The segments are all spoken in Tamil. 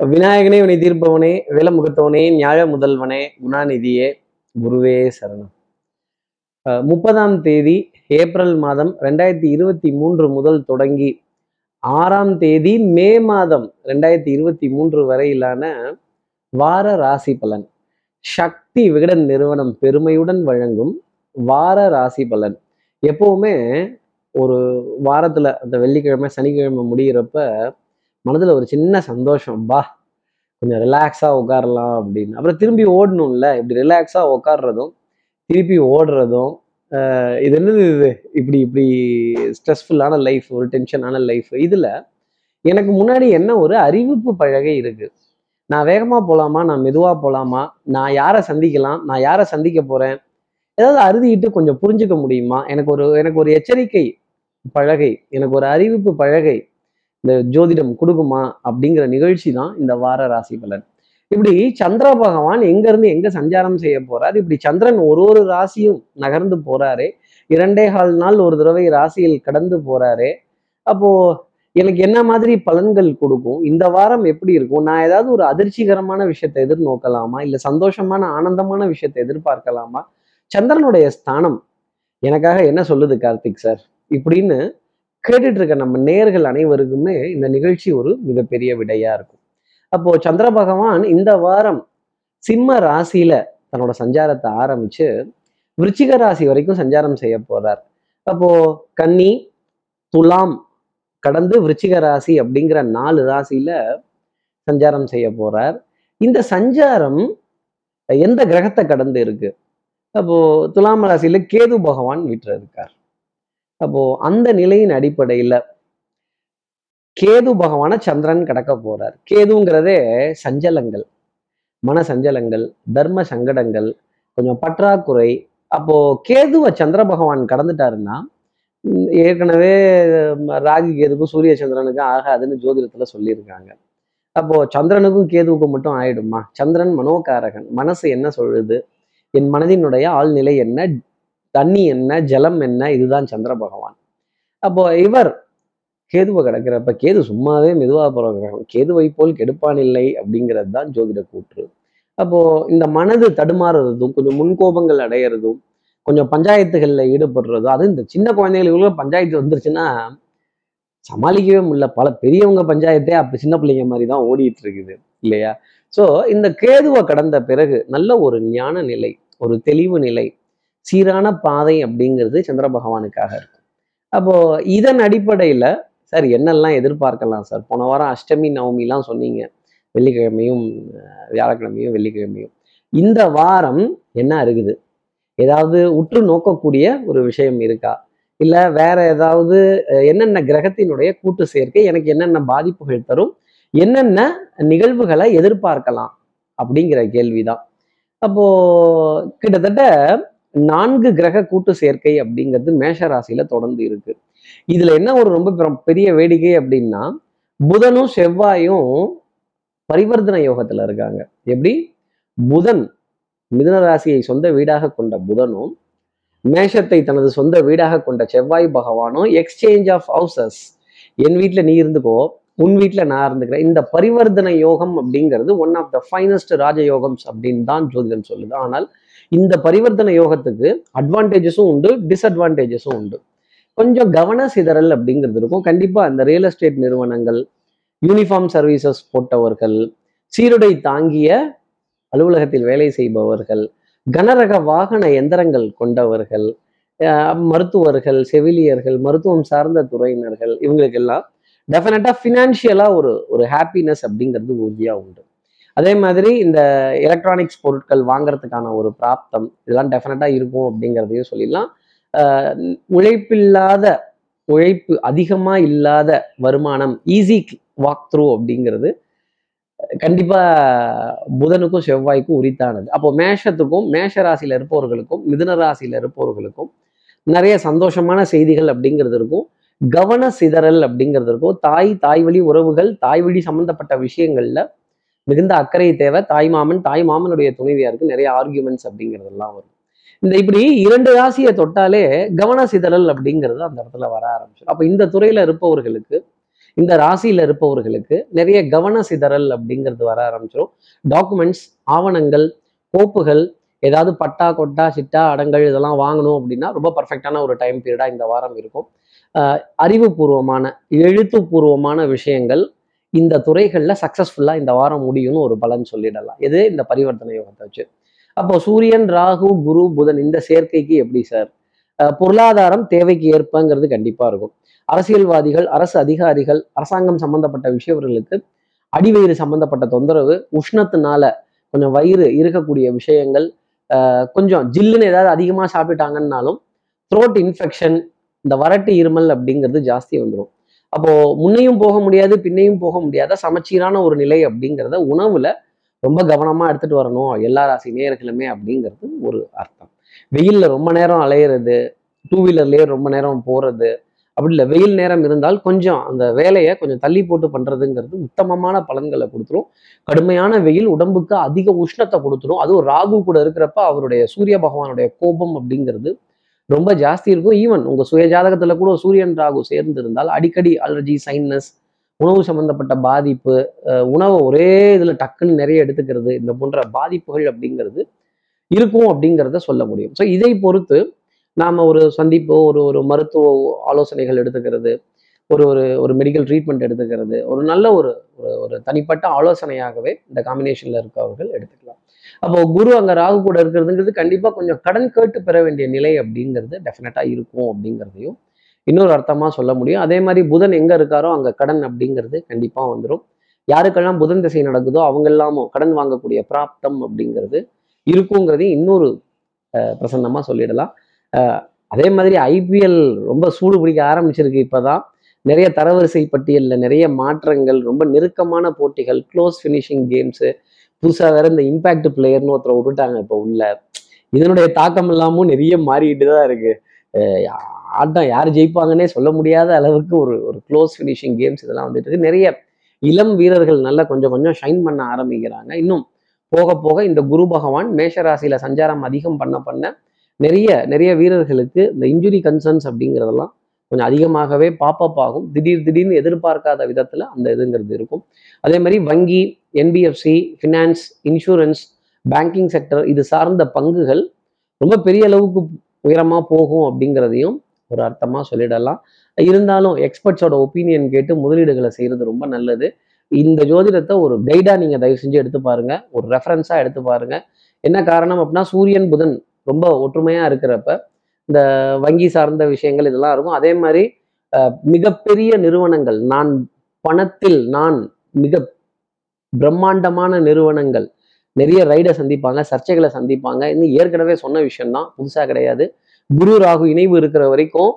விநாயகனே வினை தீர்ப்பவனே வேலமுகத்தவனே ஞாழ முதல்வனே குணாநிதியே குருவே சரணம். முப்பதாம் தேதி ஏப்ரல் மாதம் ரெண்டாயிரத்தி இருபத்தி மூன்று முதல் தொடங்கி ஆறாம் தேதி மே மாதம் ரெண்டாயிரத்தி இருபத்தி மூன்று வரையிலான வார ராசி பலன். சக்தி விகடன் நிறுவனம் பெருமையுடன் வழங்கும் வார ராசி பலன். எப்பவுமே ஒரு வாரத்துல அந்த வெள்ளிக்கிழமை சனிக்கிழமை முடியிறப்ப மனதில் ஒரு சின்ன சந்தோஷம் பா கொஞ்சம் ரிலாக்ஸாக உட்காரலாம் அப்படின்னு. அப்புறம் திரும்பி ஓடணும்ல இப்படி ரிலாக்ஸாக உட்கார்றதும் திருப்பி ஓடுறதும் இது என்னது இது? இப்படி இப்படி ஸ்ட்ரெஸ்ஃபுல்லான லைஃப் ஒரு டென்ஷனான லைஃப் இதில் எனக்கு முன்னாடி என்ன ஒரு அறிவிப்பு பழகை இருக்குது நான் வேகமாக போகலாமா நான் மெதுவாக போகலாமா நான் யாரை சந்திக்கலாம்? நான் யாரை சந்திக்க போகிறேன் ஏதாவது அறுதிட்டு கொஞ்சம் புரிஞ்சுக்க முடியுமா? எனக்கு ஒரு எனக்கு ஒரு எச்சரிக்கை பழகை எனக்கு ஒரு அறிவிப்பு பழகை இந்த ஜோதிடம் கொடுக்குமா அப்படிங்கிற நிகழ்ச்சி தான் இந்த வார ராசி பலன். இப்படி சந்திர பகவான் எங்க இருந்து எங்க சஞ்சாரம் செய்ய போறார்? இப்படி சந்திரன் ஒரு ஒரு ராசியும் நகர்ந்து போறாரு. இரண்டே கால் நாள் ஒரு தடவை ராசியில் கடந்து போறாரு. அப்போ எனக்கு என்ன மாதிரி பலன்கள் கொடுக்கும்? இந்த வாரம் எப்படி இருக்கும்? நான் ஏதாவது ஒரு அதிர்ச்சிகரமான விஷயத்தை எதிர்நோக்கலாமா? இல்ல சந்தோஷமான ஆனந்தமான விஷயத்தை எதிர்பார்க்கலாமா? சந்திரனுடைய ஸ்தானம் எனக்காக என்ன சொல்லுது கார்த்திக் சார்? இப்படின்னு கேட்டுட்டு இருக்க நம்ம நேர்கள் அனைவருக்குமே இந்த நிகழ்ச்சி ஒரு மிகப்பெரிய விடையா இருக்கும். அப்போ சந்திர பகவான் இந்த வாரம் சிம்ம ராசியில தன்னோட சஞ்சாரத்தை ஆரம்பிச்சு விருச்சிக ராசி வரைக்கும் சஞ்சாரம் செய்ய போறார். அப்போ கன்னி துலாம் கடந்து விருச்சிக ராசி அப்படிங்கிற நாலு ராசியில சஞ்சாரம் செய்ய போறார். இந்த சஞ்சாரம் எந்த கிரகத்தை கடந்து இருக்கு? அப்போ துலாம் ராசியில கேது பகவான் வீட்டில் இருக்கார். அப்போ அந்த நிலையின் அடிப்படையில கேது பகவான சந்திரன் கடக்க போறார். கேதுங்கிறதே சஞ்சலங்கள் மன சஞ்சலங்கள் தர்ம சங்கடங்கள் கொஞ்சம் பற்றாக்குறை. அப்போ கேதுவை சந்திர பகவான் கடந்துட்டாருன்னா ஏற்கனவே ராகு கேதுக்கும் சூரிய சந்திரனுக்கும் ஆகாதுன்னு ஜோதிடத்துல சொல்லியிருக்காங்க. அப்போ சந்திரனுக்கும் கேதுவுக்கும் மட்டும் ஆயிடுமா? சந்திரன் மனோகாரகன். மனசு என்ன சொல்லுது? என் மனதினுடைய ஆழ்நிலை என்ன? தண்ணி என்ன ஜலம் என்ன இதுதான் சந்திர பகவான். அப்போ இவர் கேதுவை கிடக்கிறப்ப கேது சும்மாவே மெதுவாக போற கிரகம் கேதுவை போல் கெடுப்பான் இல்லை அப்படிங்கிறது தான் ஜோதிட கூற்று. அப்போ இந்த மனது தடுமாறுறதும் கொஞ்சம் முன்கோபங்கள் அடையிறதும் கொஞ்சம் பஞ்சாயத்துகள்ல ஈடுபடுறதும் அதுவும் இந்த சின்ன குழந்தைகளுக்குள்ள பஞ்சாயத்து வந்துருச்சுன்னா சமாளிக்கவே முடியல. பல பெரியவங்க பஞ்சாயத்தே அப்போ சின்ன பிள்ளைங்க மாதிரி தான் ஓடிட்டு இருக்குது இல்லையா? சோ இந்த கேதுவை கடந்த பிறகு நல்ல ஒரு ஞான நிலை ஒரு தெளிவு நிலை சீரான பாதை அப்படிங்கிறது சந்திர பகவானுக்காக இருக்கும். அப்போ இதன் அடிப்படையில சார் என்னெல்லாம் எதிர்பார்க்கலாம் சார் போன வாரம் அஷ்டமி நவமிலாம் சொன்னீங்க. வெள்ளிக்கிழமையும் வியாழக்கிழமையும் வெள்ளிக்கிழமையும். இந்த வாரம் என்ன இருக்குது ஏதாவது உற்று நோக்கக்கூடிய ஒரு விஷயம் இருக்கா? இல்ல வேற ஏதாவது என்னென்ன கிரகத்தினுடைய கூட்டு சேர்க்கை எனக்கு என்னென்ன பாதிப்புகள் தரும்? என்னென்ன நிகழ்வுகளை எதிர்பார்க்கலாம்? அப்படிங்கிற கேள்விதான். அப்போ கிட்டத்தட்ட நான்கு கிரக கூட்டு சேர்க்கை அப்படிங்கிறது மேஷ ராசியில தொடர்ந்து இருக்கு. இதுல என்ன ஒரு ரொம்ப பெரும் பெரிய வேடிக்கை அப்படின்னா புதனும் செவ்வாயும் பரிவர்த்தனை யோகத்துல இருக்காங்க. எப்படி? புதன் மிதுன ராசியை சொந்த வீடாக கொண்ட புதனும் மேஷத்தை தனது சொந்த வீடாக கொண்ட செவ்வாய் பகவானும் எக்ஸ்சேஞ்ச் ஆஃப் ஹவுசஸ் என் வீட்டில் நீ இருந்துக்கோ உன் வீட்டில் நான் இருந்துக்கிறேன். இந்த பரிவர்த்தனை யோகம் அப்படிங்கிறது ஒன் ஆஃப் த ஃபைனஸ்ட் ராஜயோகம்ஸ் அப்படின்னு தான் ஜோதிடம் சொல்லுது. ஆனால் இந்த பரிவர்த்தனை யோகத்துக்கு அட்வான்டேஜஸும் உண்டு டிஸ்அட்வான்டேஜஸும் உண்டு. கொஞ்சம் கவன சிதறல் அப்படிங்கிறது இருக்கும். கண்டிப்பாக அந்த ரியல் எஸ்டேட் நிறுவனங்கள் யூனிஃபார்ம் சர்வீசஸ் போட்டவர்கள் சீருடை தாங்கிய அலுவலகத்தில் வேலை செய்பவர்கள் கனரக வாகன எந்திரங்கள் கொண்டவர்கள் மருத்துவர்கள் செவிலியர்கள் மருத்துவம் சார்ந்த துறையினர்கள் இவங்களுக்கெல்லாம் டெஃபினட்டாக ஃபினான்ஷியலாக ஒரு ஒரு ஹாப்பினஸ் அப்படிங்கிறது உறுதியாக உண்டு. அதே மாதிரி இந்த எலக்ட்ரானிக்ஸ் பொருட்கள் வாங்குறதுக்கான ஒரு பிராப்தம் இதெல்லாம் டெஃபினட்டாக இருக்கும் அப்படிங்கிறதையும் சொல்லிடலாம். உழைப்பில்லாத உழைப்பு அதிகமாக இல்லாத வருமானம் ஈஸி வாக் த்ரூ அப்படிங்கிறது கண்டிப்பாக புதனுக்கும் செவ்வாய்க்கும் உரித்தானது. அப்போ மேஷத்துக்கும் மேஷ ராசியில் இருப்பவர்களுக்கும் மிதுன ராசியில் இருப்பவர்களுக்கும் நிறைய சந்தோஷமான செய்திகள் அப்படிங்கிறது இருக்கும். கவன சிதறல் அப்படிங்கிறது இருக்கும். தாய் தாய் வழி உறவுகள் தாய் வழி சம்மந்தப்பட்ட விஷயங்கள்ல மிகுந்த அக்கறை தேவை. தாய் மாமன் தாய் மாமனுடைய துணைவியாருக்கு நிறைய ஆர்கியூமெண்ட்ஸ் அப்படிங்கிறதெல்லாம் வரும். இந்த இப்படி இரண்டு ராசியை தொட்டாலே கவன சிதறல் அப்படிங்கிறது அந்த இடத்துல வர ஆரம்பிச்சிடும். அப்போ இந்த துறையில இருப்பவர்களுக்கு இந்த ராசியில இருப்பவர்களுக்கு நிறைய கவன சிதறல் அப்படிங்கிறது வர ஆரம்பிச்சிடும். டாக்குமெண்ட்ஸ் ஆவணங்கள் கோப்புகள் ஏதாவது பட்டா கொட்டா சிட்டா அடங்கள் இதெல்லாம் வாங்கணும் அப்படின்னா ரொம்ப பர்ஃபெக்டான ஒரு டைம் பீரியடாக இந்த வாரம் இருக்கும். அறிவுபூர்வமான எழுத்துப்பூர்வமான விஷயங்கள் இந்த துறைகளில் சக்ஸஸ்ஃபுல்லாக இந்த வாரம் முடியும்னு ஒரு பலன் சொல்லிடலாம். எது? இந்த பரிவர்த்தனை யோகத்தை வச்சு. அப்போ சூரியன் ராகு குரு புதன் இந்த சேர்க்கைக்கு எப்படி சார்? பொருளாதாரம் தேவைக்கு ஏற்பங்கிறது கண்டிப்பாக இருக்கும். அரசியல்வாதிகள் அரசு அதிகாரிகள் அரசாங்கம் சம்பந்தப்பட்ட விஷயவர்களுக்கு அடிவயிறு சம்பந்தப்பட்ட தொந்தரவு உஷ்ணத்தினால கொஞ்சம் வயிறு இருக்கக்கூடிய விஷயங்கள் கொஞ்சம் ஜில்லுன்னு ஏதாவது அதிகமாக சாப்பிட்டாங்கன்னாலும் த்ரோட் இன்ஃபெக்ஷன் இந்த வறட்டு இருமல் அப்படிங்கிறது ஜாஸ்தி வந்துடும் அப்போ முன்னையும் போக முடியாது பின்னையும் போக முடியாத சமச்சீரான ஒரு நிலை அப்படிங்கிறத உணவுல ரொம்ப கவனமா எடுத்துட்டு வரணும். எல்லா ராசி நேர்களுமே அப்படிங்கிறது ஒரு அர்த்தம். வெயில்ல ரொம்ப நேரம் அலையிறது டூ வீலர்லயே ரொம்ப நேரம் போறது அப்படி இல்லை வெயில் நேரம் இருந்தால் கொஞ்சம் அந்த வேலையை கொஞ்சம் தள்ளி போட்டு பண்றதுங்கிறது உத்தமமான பலன்களை கொடுத்துரும். கடுமையான வெயில் உடம்புக்கு அதிக உஷ்ணத்தை கொடுத்துரும். அதுவும் ராகு கூட இருக்கிறப்ப அவருடைய சூரிய பகவானுடைய கோபம் அப்படிங்கிறது ரொம்ப ஜாஸ்தி இருக்கும். ஈவன் உங்க சுய ஜாதகத்துல கூட சூரியன் ராகு சேர்ந்து இருந்தால் அடிக்கடி அலர்ஜி சைனஸ் உணவு சம்பந்தப்பட்ட பாதிப்பு உணவை ஒரே இதுல டக்குன்னு நிறைய எடுத்துக்கிறது இந்த போன்ற பாதிப்புகள் அப்படிங்கிறது இருக்கும் அப்படிங்கிறத சொல்ல முடியும். ஸோ இதை பொறுத்து நாம ஒரு சந்திப்போ ஒரு ஒரு மருத்துவ ஆலோசனைகள் எடுத்துக்கிறது ஒரு ஒரு ஒரு மெடிக்கல் ட்ரீட்மெண்ட் எடுத்துக்கிறது ஒரு நல்ல ஒரு ஒரு ஒரு தனிப்பட்ட ஆலோசனையாகவே இந்த காம்பினேஷனில் இருக்கவர்கள் எடுத்துக்கலாம். அப்போ குரு அங்க ராகு கூட இருக்கிறதுங்கிறது கண்டிப்பா கொஞ்சம் கடன் கேட்டு பெற வேண்டிய நிலை அப்படிங்கிறது டெஃபினட்டா இருக்கும் அப்படிங்கிறதையும் இன்னொரு அர்த்தமா சொல்ல முடியும். அதே மாதிரி புதன் எங்க இருக்காரோ அங்க கடன் அப்படிங்கிறது கண்டிப்பா வந்துடும் யாருக்கெல்லாம் புதன் திசை நடக்குதோ அவங்க எல்லாமும் கடன் வாங்கக்கூடிய பிராப்தம் அப்படிங்கிறது இருக்குங்கிறதையும் இன்னொரு அஹ், பிரசன்னமா சொல்லிடலாம். அஹ், அதே மாதிரி ஐபிஎல் ரொம்ப சூடு பிடிக்க ஆரம்பிச்சிருக்கு இப்பதான். நிறைய தரவரிசை பட்டியலில் நிறைய மாற்றங்கள் ரொம்ப நெருக்கமான போட்டிகள் க்ளோஸ் ஃபினிஷிங் கேம்ஸு புதுசாக வேற இந்த இம்பாக்ட் பிளேயர்னு ஒருத்தரை விட்டுட்டாங்க இப்போ உள்ள. இதனுடைய தாக்கம் இல்லாமல் நிறைய மாறிக்கிட்டு தான் இருக்கு. ஆட்டம் யார் ஜெயிப்பாங்கன்னே சொல்ல முடியாத அளவுக்கு ஒரு ஒரு க்ளோஸ் ஃபினிஷிங் கேம்ஸ் இதெல்லாம் வந்துட்டு இருக்கு. நிறைய இளம் வீரர்கள் நல்லா கொஞ்சம் கொஞ்சம் ஷைன் பண்ண ஆரம்பிக்கிறாங்க. இன்னும் போக போக இந்த குரு பகவான் மேஷ ராசியில சஞ்சாரம் அதிகம் பண்ண பண்ண நிறைய நிறைய வீரர்களுக்கு இந்த இன்ஜுரி கன்சர்ன்ஸ் அப்படிங்கிறதெல்லாம் கொஞ்சம் அதிகமாகவே பாப்பப் ஆகும். திடீர் திடீர்னு எதிர்பார்க்காத விதத்துல அந்த இதுங்கிறது இருக்கும். அதே மாதிரி வங்கி NBFC finance insurance banking sector இது சார்ந்த பங்குகள் ரொம்ப பெரிய அளவுக்கு உயரமா போகும் அப்படிங்கிறதையும் ஒரு அர்த்தமா சொல்லிடலாம். இருந்தாலும் எக்ஸ்பர்ட்ஸோட ஒப்பீனியன் கேட்டு முதலீடுகளை செய்யறது ரொம்ப நல்லது. இந்த ஜோதிடத்தை ஒரு கைடா நீங்க தயவு செஞ்சு எடுத்து பாருங்க. ஒரு ரெஃபரன்ஸா எடுத்து பாருங்க. என்ன காரணம் அப்படின்னா சூரியன் புதன் ரொம்ப ஒற்றுமையா இருக்கிறப்ப இந்த வங்கி சார்ந்த விஷயங்கள் இதெல்லாம் இருக்கும். அதே மாதிரி மிகப்பெரிய நிறுவனங்கள் நான் பணத்தில் நான் மிக பிரம்மாண்டமான நிறுவனங்கள் நிறைய ரைடை சந்திப்பாங்க சர்ச்சைகளை சந்திப்பாங்க. இன்னும் ஏற்கனவே சொன்ன விஷயம்தான் புதுசாக கிடையாது. குரு ராகு இணைவு இருக்கிற வரைக்கும்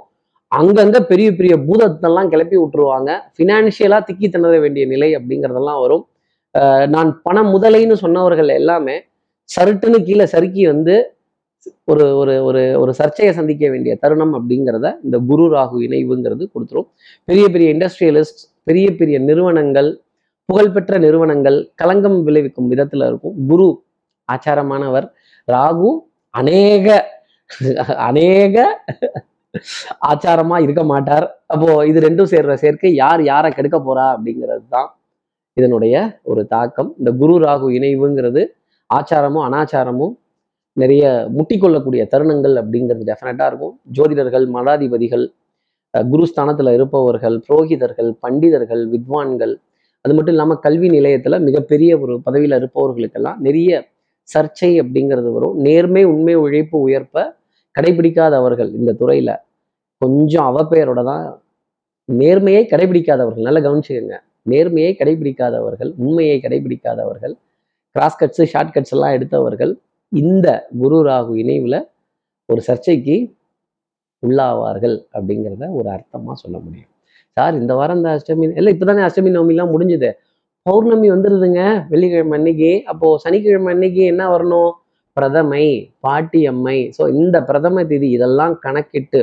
அங்கங்க பெரிய பெரிய பூதத்தெல்லாம் கிளப்பி விட்டுருவாங்க. ஃபினான்ஷியலாக திக்கி திணற வேண்டிய நிலை அப்படிங்கிறதெல்லாம் வரும். நான் பண முதலைன்னு சொன்னவர்கள் எல்லாமே சருட்டுன்னு கீழே சறுக்கி வந்து ஒரு ஒரு ஒரு ஒரு சர்ச்சையை சந்திக்க வேண்டிய தருணம் அப்படிங்கிறத இந்த குரு ராகு இணைவுங்கிறது கொடுத்துரும். பெரிய பெரிய இண்டஸ்ட்ரியலிஸ்ட் பெரிய பெரிய நிறுவனங்கள் புகழ்பெற்ற நிறுவனங்கள் களங்கம் விளைவிக்கும் விதத்தில் இருக்கும். குரு ஆச்சாரமானவர் ராகு அநேக அநேக ஆச்சாரமா இருக்க மாட்டார். அப்போ இது ரெண்டும் சேர்ற சேர்க்கை யார் யாரை கெடுக்க போறா அப்படிங்கிறது தான் இதனுடைய ஒரு தாக்கம். இந்த குரு ராகு இணைவுங்கிறது ஆச்சாரமும் அனாச்சாரமும் நிறைய முட்டிக்கொள்ளக்கூடிய தருணங்கள் அப்படிங்கிறது டெஃபினட்டாக இருக்கும். ஜோதிடர்கள் மடாதிபதிகள் குருஸ்தானத்தில் இருப்பவர்கள் புரோகிதர்கள் பண்டிதர்கள் வித்வான்கள் அது மட்டும் இல்லாமல் கல்வி நிலையத்தில் மிகப்பெரிய ஒரு பதவியில் இருப்பவர்களுக்கெல்லாம் நிறைய சர்ச்சை அப்படிங்கிறது வரும். நேர்மை உண்மை உழைப்பு உயர்ப்ப கடைபிடிக்காதவர்கள் இந்த துறையில். கொஞ்சம் அவப்பெயரோட தான் நேர்மையை கடைபிடிக்காதவர்கள். நல்லா கவனிச்சுக்கோங்க. நேர்மையை கடைபிடிக்காதவர்கள் உண்மையை கடைபிடிக்காதவர்கள் கிராஸ் கட்ஸு ஷார்ட் கட்ஸ் எல்லாம் எடுத்தவர்கள் இந்த குரு ராகு இணைவுல ஒரு சர்ச்சைக்கு உள்ளாவார்கள் அப்படிங்கிறத ஒரு அர்த்தமா சொல்ல முடியும். சார் இந்த வாரம் இந்த அஷ்டமி இல்லை இப்போ தானே அஷ்டமி நவமிலாம் முடிஞ்சுது. பௌர்ணமி வந்துடுதுங்க வெள்ளிக்கிழமை அன்னைக்கு அப்போது சனிக்கிழமை அன்னைக்கு என்ன வரணும்? பிரதமை பாட்டி அம்மை ஸோ இந்த பிரதம திதி இதெல்லாம் கணக்கிட்டு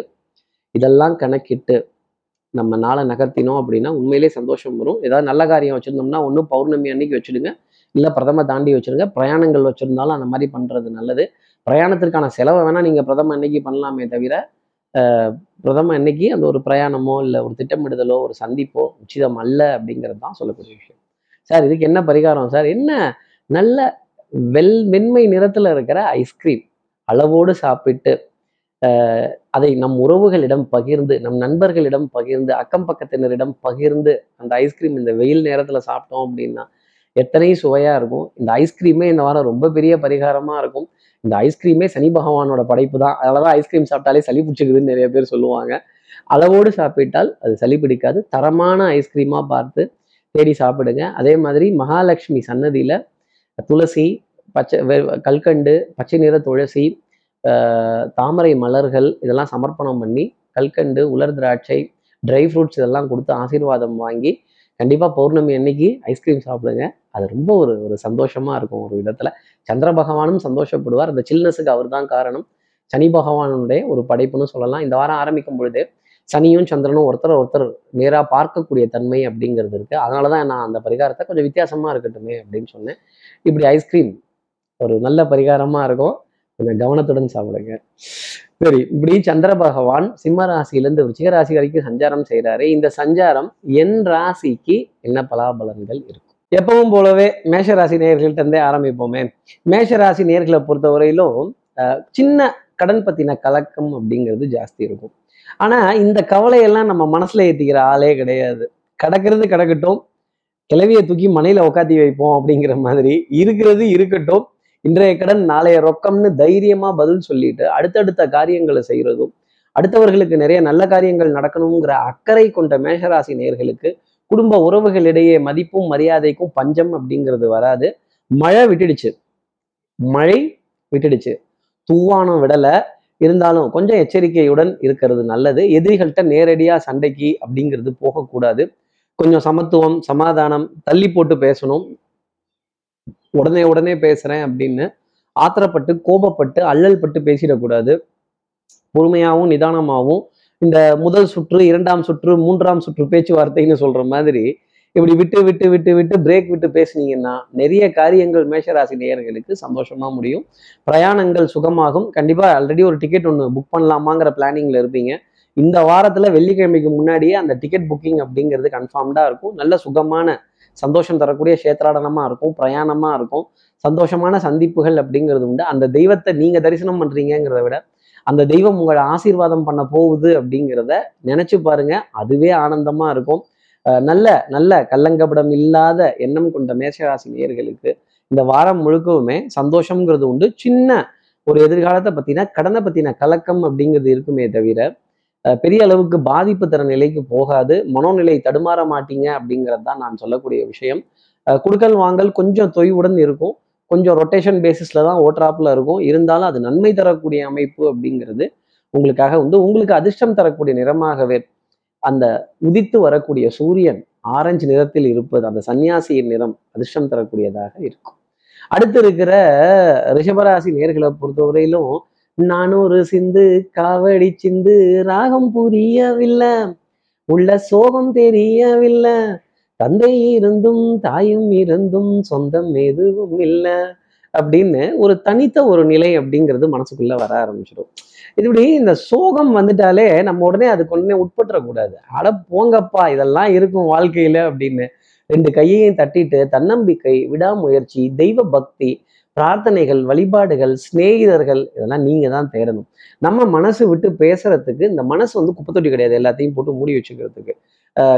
இதெல்லாம் கணக்கிட்டு நம்ம நாளை நகர்த்தினோம் அப்படின்னா உண்மையிலே சந்தோஷம் வரும். ஏதாவது நல்ல காரியம் வச்சிருந்தோம்னா ஒன்று பௌர்ணமி அன்னைக்கு வச்சிடுங்க. இல்லை பிரதம தாண்டி வச்சிருங்க. பிரயாணங்கள் வச்சுருந்தாலும் அந்த மாதிரி பண்ணுறது நல்லது. பிரயாணத்திற்கான செலவை வேணால் நீங்கள் பிரதம அன்னைக்கு பண்ணலாமே தவிர அஹ், பிரதம அன்னைக்கு அந்த ஒரு பிரயாணமோ இல்லை ஒரு திட்டமிடுதலோ ஒரு சந்திப்போ உச்சிதம் அல்ல அப்படிங்கிறது தான் சொல்லக்கூடிய விஷயம். சார் இதுக்கு என்ன பரிகாரம்? சார் என்ன நல்ல வெல் வெண்மை நிறத்தில் இருக்கிற ஐஸ்கிரீம் அளவோடு சாப்பிட்டு அதை நம் உறவுகளிடம் பகிர்ந்து நம் நண்பர்களிடம் பகிர்ந்து அக்கம் பக்கத்தினரிடம் பகிர்ந்து அந்த ஐஸ்கிரீம் இந்த வெயில் நேரத்தில் சாப்பிட்டோம் அப்படின்னா எத்தனை சுவையாக இருக்கும். இந்த ஐஸ்கிரீமே இந்த வாரம் ரொம்ப பெரிய பரிகாரமாக இருக்கும். இந்த ஐஸ்கிரீமே சனி பகவானோட படைப்பு தான். அதனாலதான் ஐஸ்கிரீம் சாப்பிட்டாலே சளி பிடிச்சிக்குதுன்னு நிறைய பேர் சொல்லுவாங்க. அளவோடு சாப்பிட்டால் அது சளி பிடிக்காது. தரமான ஐஸ்கிரீமாக பார்த்து தேடி சாப்பிடுங்க. அதே மாதிரி மகாலட்சுமி சன்னதியில் துளசி பச்சை வெ- கல்கண்டு பச்சை நிற துளசி தாமரை மலர்கள் இதெல்லாம் சமர்ப்பணம் பண்ணி கல்கண்டு உலர் திராட்சை ட்ரை ஃப்ரூட்ஸ் இதெல்லாம் கொடுத்து ஆசீர்வாதம் வாங்கி கண்டிப்பாக பௌர்ணமி அன்னைக்கு ஐஸ்கிரீம் சாப்பிடுங்க. அது ரொம்ப ஒரு ஒரு சந்தோஷமா இருக்கும் ஒரு விதத்துல. சந்திர பகவானும் சந்தோஷப்படுவார். அந்த சில்னஸுக்கு அவர் தான் காரணம். சனி பகவானுடைய ஒரு படைப்புன்னு சொல்லலாம். இந்த வாரம் ஆரம்பிக்கும் பொழுது சனியும் சந்திரனும் ஒருத்தர் ஒருத்தர் நேராக பார்க்கக்கூடிய தன்மை அப்படிங்கிறது இருக்குது அதனால தான் நான் அந்த பரிகாரத்தை கொஞ்சம் வித்தியாசமாக இருக்கட்டுமே அப்படின்னு சொன்னேன். இப்படி ஐஸ்கிரீம் ஒரு நல்ல பரிகாரமாக இருக்கும். கொஞ்சம் கவனத்துடன் சாப்பிடுங்க. சரி இப்படி சந்திர பகவான் சிம்ம ராசியிலேருந்து விருச்சிக ராசி வரைக்கும் சஞ்சாரம் செய்கிறாரு இந்த சஞ்சாரம் என் ராசிக்கு என்ன பலாபலன்கள் இருக்கும் எப்பவும் போலவே மேஷராசி நேர்கள்ட்டே இருந்தே ஆரம்பிப்போமே. மேஷ ராசி நேர்களை பொறுத்தவரையிலும் அஹ், சின்ன கடன் பத்தின கலக்கம் அப்படிங்கிறது ஜாஸ்தி இருக்கும். ஆனா இந்த கவலையெல்லாம் நம்ம மனசுல ஏத்திக்கிற ஆளே கிடையாது. கிடக்கிறது கிடக்கட்டும் கிளவியை தூக்கி மனையில உக்காத்தி வைப்போம் அப்படிங்கிற மாதிரி இருக்கிறது இருக்கட்டும். இன்றைய கடன் நாளைய ரொக்கம்னு தைரியமா பதில் சொல்லிட்டு அடுத்தடுத்த காரியங்களை செய்யறதும் அடுத்தவர்களுக்கு நிறைய நல்ல காரியங்கள் நடக்கணுங்கிற அக்கறை கொண்ட மேஷராசி நேர்களுக்கு குடும்ப உறவுகளிடையே மதிப்பும் மரியாதைக்கும் பஞ்சம் அப்படிங்கிறது வராது. மழை விட்டுடுச்சு. மழை விட்டுடுச்சு. தூவானம் விடலை. இருந்தாலும் கொஞ்சம் எச்சரிக்கையுடன் இருக்கிறது நல்லது. எதிரிகள்கிட்ட நேரடியாக சண்டைக்கு அப்படிங்கிறது போகக்கூடாது. கொஞ்சம் சமத்துவம் சமாதானம் தள்ளி போட்டு பேசணும். உடனே உடனே பேசுகிறேன் அப்படின்னு ஆத்திரப்பட்டு கோபப்பட்டு அல்லல் பட்டு பேசிடக்கூடாது. பொறுமையாகவும் நிதானமாகவும் இந்த முதல் சுற்று இரண்டாம் சுற்று மூன்றாம் சுற்று பேச்சுவார்த்தைன்னு சொல்ற மாதிரி இப்படி விட்டு விட்டு விட்டு விட்டு பிரேக் விட்டு பேசுனீங்கன்னா நிறைய காரியங்கள் மேஷராசி நேயர்களுக்கு சந்தோஷமா முடியும். பிரயாணங்கள் சுகமாகும். கண்டிப்பா ஆல்ரெடி ஒரு டிக்கெட் ஒன்று புக் பண்ணலாமாங்கிற பிளானிங்ல இருப்பீங்க. இந்த வாரத்துல வெள்ளிக்கிழமைக்கு முன்னாடியே அந்த டிக்கெட் புக்கிங் அப்படிங்கிறது கன்ஃபார்ம்டா இருக்கும். நல்ல சுகமான சந்தோஷம் தரக்கூடிய சேத்ராடனமா இருக்கும். பிரயாணமா இருக்கும். சந்தோஷமான சந்திப்புகள் அப்படிங்கிறது உண்டு. அந்த தெய்வத்தை நீங்க தரிசனம் பண்றீங்கிறத விட அந்த தெய்வம் உங்களை ஆசீர்வாதம் பண்ண போகுது அப்படிங்கிறத நினைச்சு பாருங்க. அதுவே ஆனந்தமா இருக்கும். நல்ல நல்ல கள்ளங்கபடம் இல்லாத எண்ணம் கொண்ட மேஷராசி நேயர்களுக்கு இந்த வாரம் முழுக்கவுமே சந்தோஷம்ங்கிறது உண்டு. சின்ன ஒரு எதிர்காலத்தை பத்தின கடனை பத்தின கலக்கம் அப்படிங்கிறது இருக்குமே தவிர பெரிய அளவுக்கு பாதிப்பு தர நிலைக்கு போகாது. மனோநிலை தடுமாற மாட்டீங்க அப்படிங்கிறது தான் நான் சொல்லக்கூடிய விஷயம். குடுக்கல் வாங்கல் கொஞ்சம் தொய்வுடன் இருக்கும். கொஞ்சம் ரொட்டேஷன் பேசிஸில் தான் ஓட்ராப்ல இருக்கும். இருந்தாலும் அது நன்மை தரக்கூடிய அமைப்பு அப்படிங்கிறது உங்களுக்காக வந்து உங்களுக்கு அதிர்ஷ்டம் தரக்கூடிய நிறமாகவே அந்த உதித்து வரக்கூடிய சூரியன் ஆரஞ்சு நிறத்தில் இருப்பது அந்த சன்னியாசியின் நிறம் அதிர்ஷ்டம் தரக்கூடியதாக இருக்கும். அடுத்து இருக்கிற ரிஷபராசி நேர்களை பொறுத்தவரையிலும் நானூறு சிந்து காவடி சிந்து ராகம் புரியவில்லை. உள்ள சோகம் தெரியவில்லை. தந்தை இருந்தும் தாயும் இருந்தும் சொந்தம் எதுவும் இல்லை அப்படின்னு ஒரு தனித்த ஒரு நிலை அப்படிங்கிறது மனசுக்குள்ள வர ஆரம்பிச்சிடும். இப்படி இந்த சோகம் வந்துட்டாலே நம்ம உடனே அதுக்கு உடனே உட்பட்டுறக்கூடாது. அட போங்கப்பா இதெல்லாம் இருக்கும் வாழ்க்கையில அப்படின்னு ரெண்டு கையையும் தட்டிட்டு தன்னம்பிக்கை விடாமுயற்சி தெய்வ பக்தி பிரார்த்தனைகள் வழிபாடுகள் சிநேகிதர்கள் இதெல்லாம் நீங்க தான் தேடணும். நம்ம மனசு விட்டு பேசுறதுக்கு இந்த மனசு வந்து குப்பத்தொட்டி கிடையாது. எல்லாத்தையும் போட்டு மூடி வச்சுக்கிறதுக்கு.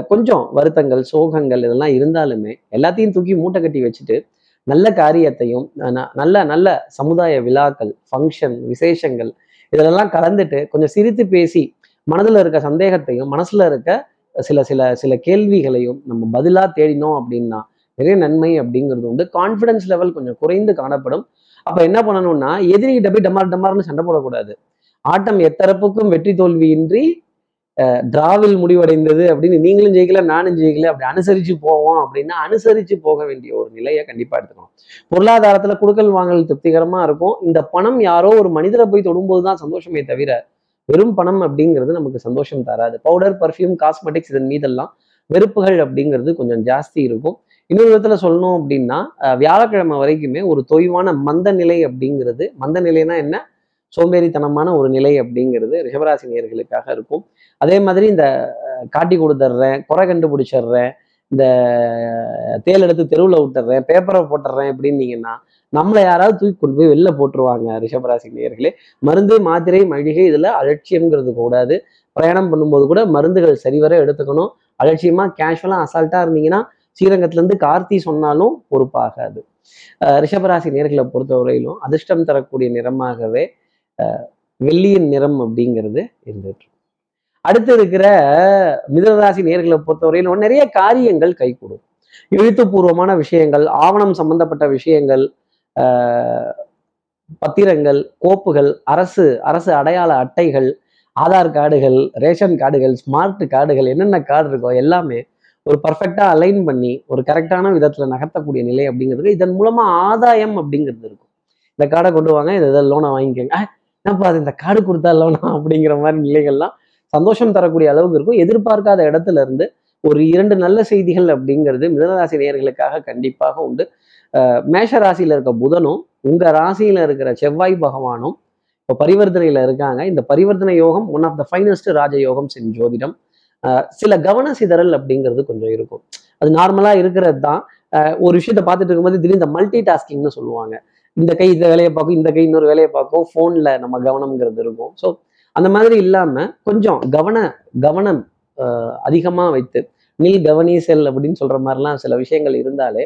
கொஞ்சம் வருத்தங்கள் சோகங்கள் இதெல்லாம் இருந்தாலுமே எல்லாத்தையும் தூக்கி மூட்டை கட்டி வச்சுட்டு நல்ல காரியத்தையும் ந- நல்ல நல்ல சமுதாய விழாக்கள் ஃபங்க்ஷன் விசேஷங்கள் இதிலெல்லாம் கலந்துட்டு கொஞ்சம் சிரித்து பேசி மனதில் இருக்க சந்தேகத்தையும் மனசில் இருக்க சில சில சில கேள்விகளையும் நம்ம பதிலாக தேடினோம் அப்படின்னா நிறைய நன்மை அப்படிங்கிறது உண்டு. கான்ஃபிடன்ஸ் லெவல் கொஞ்சம் குறைந்து காணப்படும். அப்போ என்ன பண்ணணும்னா எதிரிகிட்ட போய் டமார் டமார்னு சண்டை போடக்கூடாது. ஆட்டம் எத்தரப்புக்கும் வெற்றி தோல்வியின்றி டிராவில் முடிவடைந்தது அப்படின்னு நீங்களும் ஜெயிக்கல நானும் ஜெயிக்கல அப்படி அனுசரிச்சு போவோம் அப்படின்னா அனுசரிச்சு போக வேண்டிய ஒரு நிலையை கண்டிப்பா எடுத்துக்கணும். பொருளாதாரத்துல குடுக்கல் வாங்கல் திருப்திகரமா இருக்கும். இந்த பணம் யாரோ ஒரு மனிதரை போய் தொடும்போது தான் சந்தோஷமே தவிர வெறும் பணம் அப்படிங்கிறது நமக்கு சந்தோஷம் தராது. பவுடர் பர்ஃப்யூம் காஸ்மெட்டிக்ஸ் இதன் மீதெல்லாம் வெறுப்புகள் அப்படிங்கிறது கொஞ்சம் ஜாஸ்தி இருக்கும். இன்னொரு விதத்துல சொல்லணும் அப்படின்னா வியாழக்கிழமை வரைக்குமே ஒரு தொய்வான மந்த நிலை அப்படிங்கிறது மந்த நிலைனா என்ன? சோம்பேறித்தனமான ஒரு நிலை அப்படிங்கிறது ரிஷபராசி நேர்களுக்காக இருக்கும். அதே மாதிரி இந்த காட்டி கொடுத்துட்றேன் குறை கண்டுபிடிச்சிடுறேன் இந்த தேல் எடுத்து தெருவில் விட்டுறேன் பேப்பரை போட்டுடுறேன் அப்படின்னீங்கன்னா நம்மளை யாராவது தூக்கி கொண்டு போய் வெளில போட்டுருவாங்க ரிஷபராசி நேயர்களே மருந்து மாத்திரை மளிகை இதில் அலட்சியம்ங்கிறது கூடாது. பிரயாணம் பண்ணும்போது கூட மருந்துகள் சரிவர எடுத்துக்கணும். அலட்சியமாக கேஷுவலாக அசால்ட்டாக இருந்தீங்கன்னா ஸ்ரீரங்கத்துலேருந்து கார்த்தி சொன்னாலும் பொறுப்பாகாது. ரிஷபராசி நேர்களை பொறுத்தவரையிலும் அதிர்ஷ்டம் தரக்கூடிய நிறமாகவே வெள்ளியின் நிறம் அப்படிங்கிறது இருந்துட்டு அடுத்து இருக்கிற மிதனராசி நேர்களை பொறுத்தவரையில் நிறைய காரியங்கள் கைகூடும் எழுத்துப்பூர்வமான விஷயங்கள் ஆவணம் சம்பந்தப்பட்ட விஷயங்கள் ஆஹ் பத்திரங்கள் கோப்புகள் அரசு அரசு அடையாள அட்டைகள் ஆதார் கார்டுகள் ரேஷன் கார்டுகள் ஸ்மார்ட் கார்டுகள் என்னென்ன கார்டு இருக்கோ எல்லாமே ஒரு பர்ஃபெக்டாக அலைன் பண்ணி ஒரு கரெக்டான விதத்துல நகர்த்தக்கூடிய நிலை அப்படிங்கிறது இதன் மூலமா ஆதாயம் அப்படிங்கிறது இருக்கும். இந்த கார்டை கொண்டு வாங்க இதை இதை லோனை வாங்கிக்கோங்க. "ஆ, என்னப்பா அது இந்த காடு கொடுத்தா லோனா அப்படிங்கிற மாதிரி நிலைகள்லாம் சந்தோஷம் தரக்கூடிய அளவுக்கு இருக்கும். எதிர்பார்க்காத இடத்துல இருந்து ஒரு இரண்டு நல்ல செய்திகள் அப்படிங்கிறது மிதனராசி நேயர்களுக்காக கண்டிப்பாக உண்டு. மேஷ ராசியில இருக்க புதனும் உங்க ராசியில இருக்கிற செவ்வாய் பகவானும் இப்போ பரிவர்த்தனையில இருக்காங்க. இந்த பரிவர்த்தனை யோகம் ஒன் ஆஃப் த ஃபைனஸ்ட் ராஜ யோகம் சென் ஜோதிடம். சில கவன சிதறல் அப்படிங்கிறது கொஞ்சம் இருக்கும். அது நார்மலா இருக்கிறது தான். ஒரு விஷயத்த பார்த்துட்டு இருக்கும்போது திடீர் இந்த மல்டி டாஸ்கிங்னு சொல்லுவாங்க. இந்த கை இந்த வேலையை பார்க்கும் இந்த கை இன்னொரு வேலையை பார்க்கும் ஃபோனில் நம்ம கவனம்ங்கிறது இருக்கும். ஸோ அந்த மாதிரி இல்லாம கொஞ்சம் கவன கவனம் அதிகமாக வைத்து நில் கவனி செல் அப்படின்னு சொல்ற மாதிரிலாம் சில விஷயங்கள் இருந்தாலே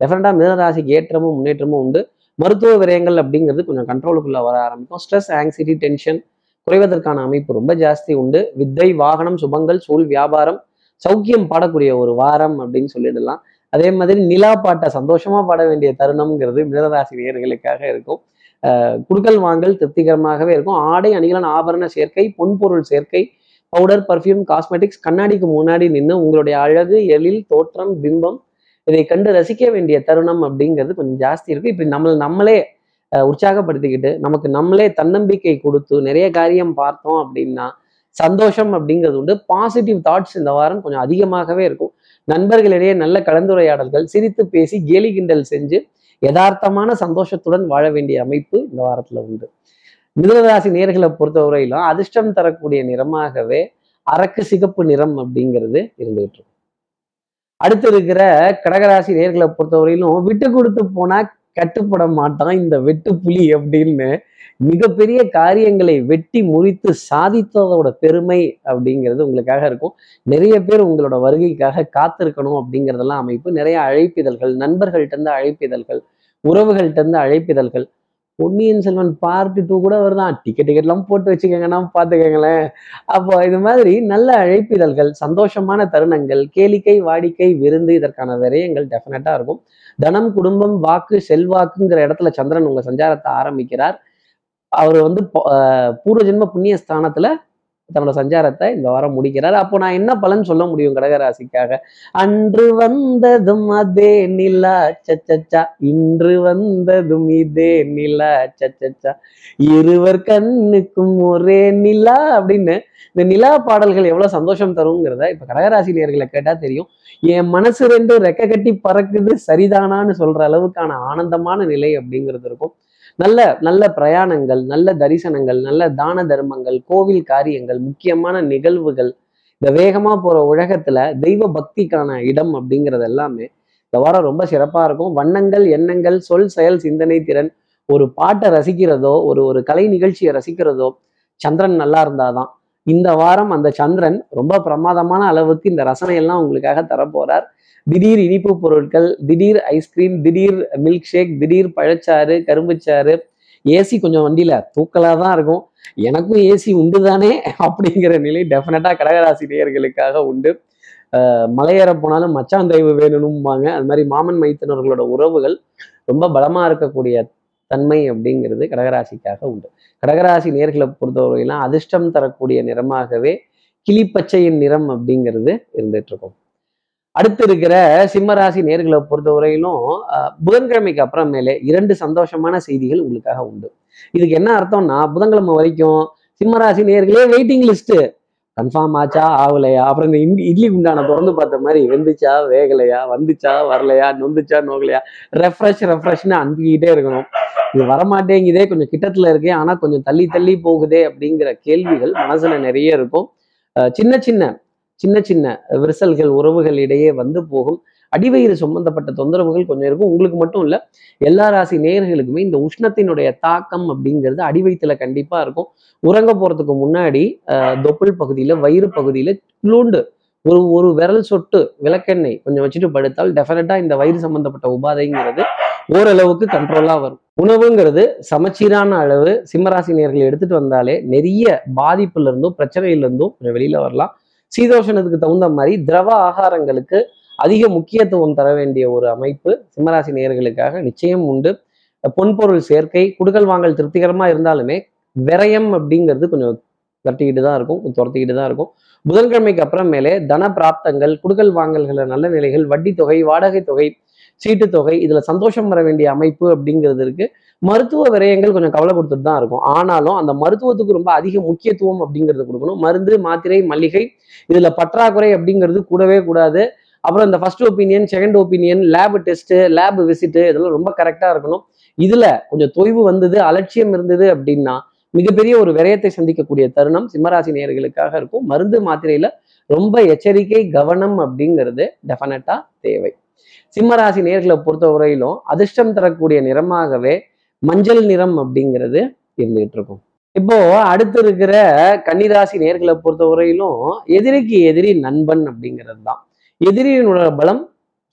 டெஃபினட்டாக மிதனராசிக்கு ஏற்றமும் முன்னேற்றமும் உண்டு. மருத்துவ விரயங்கள் அப்படிங்கிறது கொஞ்சம் கண்ட்ரோலுக்குள்ள வர ஆரம்பிக்கும். ஸ்ட்ரெஸ் ஆங்ஸைட்டி டென்ஷன் குறைவதற்கான அமைப்பு ரொம்ப ஜாஸ்தி உண்டு. வித்தை வாகனம் சுபங்கள் சூழ் வியாபாரம் சௌக்கியம் பாடக்கூடிய ஒரு வாரம் அப்படின்னு சொல்லிடலாம். அதே மாதிரி நிலா பாட்டை சந்தோஷமா பாட வேண்டிய தருணம்ங்கிறது மிதனராசி நேர்களுக்காக இருக்கும் குடுக்கல் வாங்கல் திருப்திகரமாகவே இருக்கும். ஆடை அணிகலன் ஆபரண சேர்க்கை பொன்பொருள் சேர்க்கை பவுடர் பர்ஃப்யூம் காஸ்மெட்டிக்ஸ் கண்ணாடிக்கு முன்னாடி நின்று உங்களுடைய அழகு எழில் தோற்றம் பிம்பம் இதை கண்டு ரசிக்க வேண்டிய தருணம் அப்படிங்கிறது கொஞ்சம் ஜாஸ்தி இருக்கு. இப்படி நம்மளை நம்மளே உற்சாகப்படுத்திக்கிட்டு நமக்கு நம்மளே தன்னம்பிக்கை கொடுத்து நிறைய காரியம் பார்த்தோம் அப்படின்னா சந்தோஷம் அப்படிங்கிறது உண்டு. பாசிட்டிவ் தாட்ஸ் இந்த வாரம் கொஞ்சம் அதிகமாகவே இருக்கும். நண்பர்களிடையே நல்ல கலந்துரையாடல்கள் சிரித்து பேசி கேலி கிண்டல் செஞ்சு யதார்த்தமான சந்தோஷத்துடன் வாழ வேண்டிய அமைப்பு இந்த வாரத்துல உண்டு. மிதனராசி நேர்களை பொறுத்தவரையிலும் அதிர்ஷ்டம் தரக்கூடிய நிறமாகவே அரக்கு சிகப்பு நிறம் அப்படிங்கிறது இருந்துகிட்டு இருக்கும் அடுத்து இருக்கிற கடகராசி நேர்களை பொறுத்தவரையிலும் விட்டு கொடுத்து போனா கட்டுப்பட மாட்டான் இந்த வெட்டு புலி அப்படின்னு மிகப்பெரிய காரியங்களை வெட்டி முறித்து சாதித்ததோட பெருமை அப்படிங்கிறது உங்களுக்காக இருக்கும். நிறைய பேர் உங்களோட வருகைக்காக காத்திருக்கணும் அப்படிங்கிறதெல்லாம் அமைப்பு. நிறைய அழைப்பிதழ்கள் நண்பர்கள்ட்டேருந்து அழைப்பிதழ்கள் உறவுகள்ட்டேருந்து அழைப்பிதழ்கள். பொன்னியின் செல்வன் பார்ட் டூ கூட வருதான். டிக்கெட் டிக்கெட்லாம் போட்டு வச்சுக்கோங்கன்னா பார்த்துக்கங்களேன். அப்போ இது மாதிரி நல்ல அழைப்பிதழ்கள் சந்தோஷமான தருணங்கள் கேளிக்கை வாடிக்கை விருந்து இதற்கான விரயங்கள் டெஃபினட்டாக இருக்கும். தனம் குடும்பம் வாக்கு செல்வாக்குங்கிற இடத்துல சந்திரன் உங்க சஞ்சாரத்தை ஆரம்பிக்கிறார். அவர் வந்து பூர்வ ஜென்ம புண்ணிய ஸ்தானத்துல தன்னோட சஞ்சாரத்தை இந்த வாரம் முடிக்கிறார். அப்போ நான் என்ன பலன் சொல்ல முடியும் கடகராசிக்காக? அன்று வந்ததும் அதே நிலா சச்சச்சா. இன்று வந்ததும் இதே நிலா சச்சச்சா. இருவர் கண்ணுக்கும் ஒரே நிலா அப்படின்னு இந்த நிலா பாடல்கள் எவ்வளவு சந்தோஷம் தருங்கிறத இப்ப கடகராசி நேர்களை கேட்டா தெரியும். என் மனசு ரெண்டு ரெக்க கட்டி பறக்குது சரிதானான்னு சொல்ற அளவுக்கான ஆனந்தமான நிலை அப்படிங்கிறது இருக்கும். நல்ல நல்ல பிரயாணங்கள் நல்ல தரிசனங்கள் நல்ல தான தர்மங்கள் கோவில் காரியங்கள் முக்கியமான நிகழ்வுகள் இந்த வேகமா போற உலகத்துல தெய்வ பக்திக்கான இடம் அப்படிங்கிறது எல்லாமே இந்த வாரம் ரொம்ப சிறப்பா இருக்கும். வண்ணங்கள் எண்ணங்கள் சொல் செயல் சிந்தனை திறன் ஒரு பாட்டை ரசிக்கிறதோ ஒரு ஒரு கலை நிகழ்ச்சியை ரசிக்கிறதோ சந்திரன் நல்லா இருந்தாதான். இந்த வாரம் அந்த சந்திரன் ரொம்ப பிரமாதமான அளவுக்கு இந்த ரசனையெல்லாம் உங்களுக்காக தரப்போறார். திடீர் இனிப்பு பொருட்கள் திடீர் ஐஸ்கிரீம் திடீர் மில்க் ஷேக் திடீர் பழச்சாறு கரும்புச்சாறு ஏசி கொஞ்சம் வண்டியில தூக்கலா தான் இருக்கும். எனக்கும் ஏசி உண்டு தானே அப்படிங்கிற நிலை டெஃபினட்டா கடகராசி நேயர்களுக்காக உண்டு. மலையேற போனாலும் மச்சான் தயவு வேணும்பாங்க. அது மாதிரி மாமன் மைத்தனர்களோட உறவுகள் ரொம்ப பலமா இருக்கக்கூடிய தன்மை அப்படிங்கிறது கடகராசிக்காக உண்டு. கடகராசி நேர்களை பொறுத்தவரையெல்லாம் அதிர்ஷ்டம் தரக்கூடிய நிறமாகவே கிளிப்பச்சையின் நிறம் அப்படிங்கிறது இருந்துட்டு இருக்கும். அடுத்து இருக்கிற சிம்மராசி நேர்களை பொறுத்தவரையிலும் அஹ், புதன்கிழமைக்கு அப்புறமேலே இரண்டு சந்தோஷமான செய்திகள் உங்களுக்காக உண்டு. இதுக்கு என்ன அர்த்தம்னா புதன்கிழமை வரைக்கும் சிம்மராசி நேர்களே வெயிட்டிங் லிஸ்ட்டு கன்ஃபார்ம் ஆச்சா ஆகலையா? அப்புறம் இந்த இட்லி இட்லி குண்டான திறந்து பார்த்த மாதிரி வெந்துச்சா வேகலையா? வந்துச்சா வரலையா? நொந்துச்சா நோகலையா? ரெஃப்ரெஷ் ரெஃப்ரெஷ்னு அனுப்பிக்கிட்டே இருக்கணும். இது வரமாட்டேங்குதே கொஞ்சம் கிட்டத்தில் இருக்கே ஆனால் கொஞ்சம் தள்ளி தள்ளி போகுதே அப்படிங்கிற கேள்விகள் மனசில் நிறைய இருக்கும். சின்ன சின்ன சின்ன சின்ன விரிசல்கள் உறவுகள் இடையே வந்து போகும். அடிவயிறு சம்பந்தப்பட்ட தொந்தரவுகள் கொஞ்சம் இருக்கும். உங்களுக்கு மட்டும் இல்லை எல்லா ராசி நேயர்களுக்குமே இந்த உஷ்ணத்தினுடைய தாக்கம் அப்படிங்கிறது அடிவயிற்றுல கண்டிப்பாக இருக்கும். உறங்க போகிறதுக்கு முன்னாடி தொப்புள் பகுதியில் வயிறு பகுதியில் குளூண்டு ஒரு ஒரு விரல் சொட்டு விளக்கெண்ணெய் கொஞ்சம் வச்சுட்டு படுத்தால் டெஃபினட்டாக இந்த வயிறு சம்பந்தப்பட்ட உபாதைங்கிறது ஓரளவுக்கு கண்ட்ரோலாக வரும். உணவுங்கிறது சமச்சீரான அளவு சிம்மராசினியர்கள் எடுத்துட்டு வந்தாலே நிறைய பாதிப்புல இருந்தும் பிரச்சனையில இருந்தும் கொஞ்சம் வெளியில வரலாம். சீதோஷணத்துக்கு தகுந்த மாதிரி திரவ ஆகாரங்களுக்கு அதிக முக்கியத்துவம் தர வேண்டிய ஒரு அமைப்பு சிம்மராசி நேயர்களுக்காக நிச்சயம் உண்டு. பொன்பொருள் சேர்க்கை குடுக்கல் வாங்கல் திருப்திகரமா இருந்தாலுமே விரயம் அப்படிங்கிறது கொஞ்சம் தட்டிக்கிட்டு தான் இருக்கும் கொஞ்சம் துரத்திக்கிட்டு தான் இருக்கும். புதன்கிழமைக்கு அப்புறமேலே தன பிராப்தங்கள் குடுக்கல் வாங்கல்கள நல்ல நிலைகள் வட்டி தொகை வாடகை தொகை சீட்டு தொகை இதுல சந்தோஷம் வர வேண்டிய அமைப்பு அப்படிங்கிறது இருக்கு. மருத்துவ விரயங்கள் கொஞ்சம் கவலை கொடுத்துட்டு தான் இருக்கும். ஆனாலும் அந்த மருத்துவத்துக்கு ரொம்ப அதிக முக்கியத்துவம் அப்படிங்கிறது கொடுக்கணும். மருந்து மாத்திரை மல்லிகை இதுல பற்றாக்குறை அப்படிங்கிறது கூடவே கூடாது. அப்புறம் இந்த first opinion second opinion lab test lab visit இதெல்லாம் ரொம்ப கரெக்டா இருக்கணும். இதுல கொஞ்சம் தொய்வு வந்தது அலட்சியம் இருந்தது அப்படின்னா மிகப்பெரிய ஒரு விரயத்தை சந்திக்கக்கூடிய தருணம் சிம்மராசி நேர்களுக்காக இருக்கும். மருந்து மாத்திரையில ரொம்ப எச்சரிக்கை கவனம் அப்படிங்கிறது டெஃபினட்டா தேவை. சிம்மராசி நேர்களை பொறுத்த வரையிலும் அதிர்ஷ்டம் தரக்கூடிய நிறமாகவே மஞ்சள் நிறம் அப்படிங்கிறது இருந்துகிட்டு இருக்கும். இப்போ அடுத்து இருக்கிற கன்னிராசி நேர்களை பொறுத்த வரையிலும் எதிரிக்கு எதிரி நண்பன் அப்படிங்கிறது தான். எதிரியினோட பலம்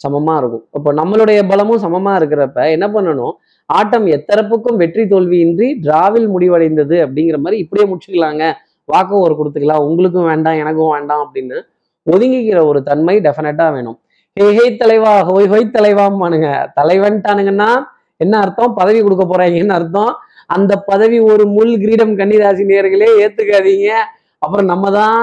சமமா இருக்கும். இப்போ நம்மளுடைய பலமும் சமமா இருக்கிறப்ப என்ன பண்ணணும்? ஆட்டம் எத்தரப்புக்கும் வெற்றி தோல்வியின்றி டிராவில் முடிவடைந்தது அப்படிங்கிற மாதிரி இப்படியே முடிச்சுக்கலாங்க. வாக்கு ஒரு கொடுத்துக்கலாம். உங்களுக்கும் வேண்டாம் எனக்கும் வேண்டாம் அப்படின்னு ஒதுங்கிக்கிற ஒரு தன்மை டெஃபினட்டா வேணும். ஹே தலைவா ஹோய் ஹோய் தலைவாமானுங்க தலைவன்ட்டானுங்கன்னா என்ன அர்த்தம்? பதவி கொடுக்க போறாங்கன்னு அர்த்தம். அந்த பதவி ஒரு முள் கிரீடம் கன்னிராசி நேர்களே ஏத்துக்காதீங்க. அப்புறம் நம்ம தான்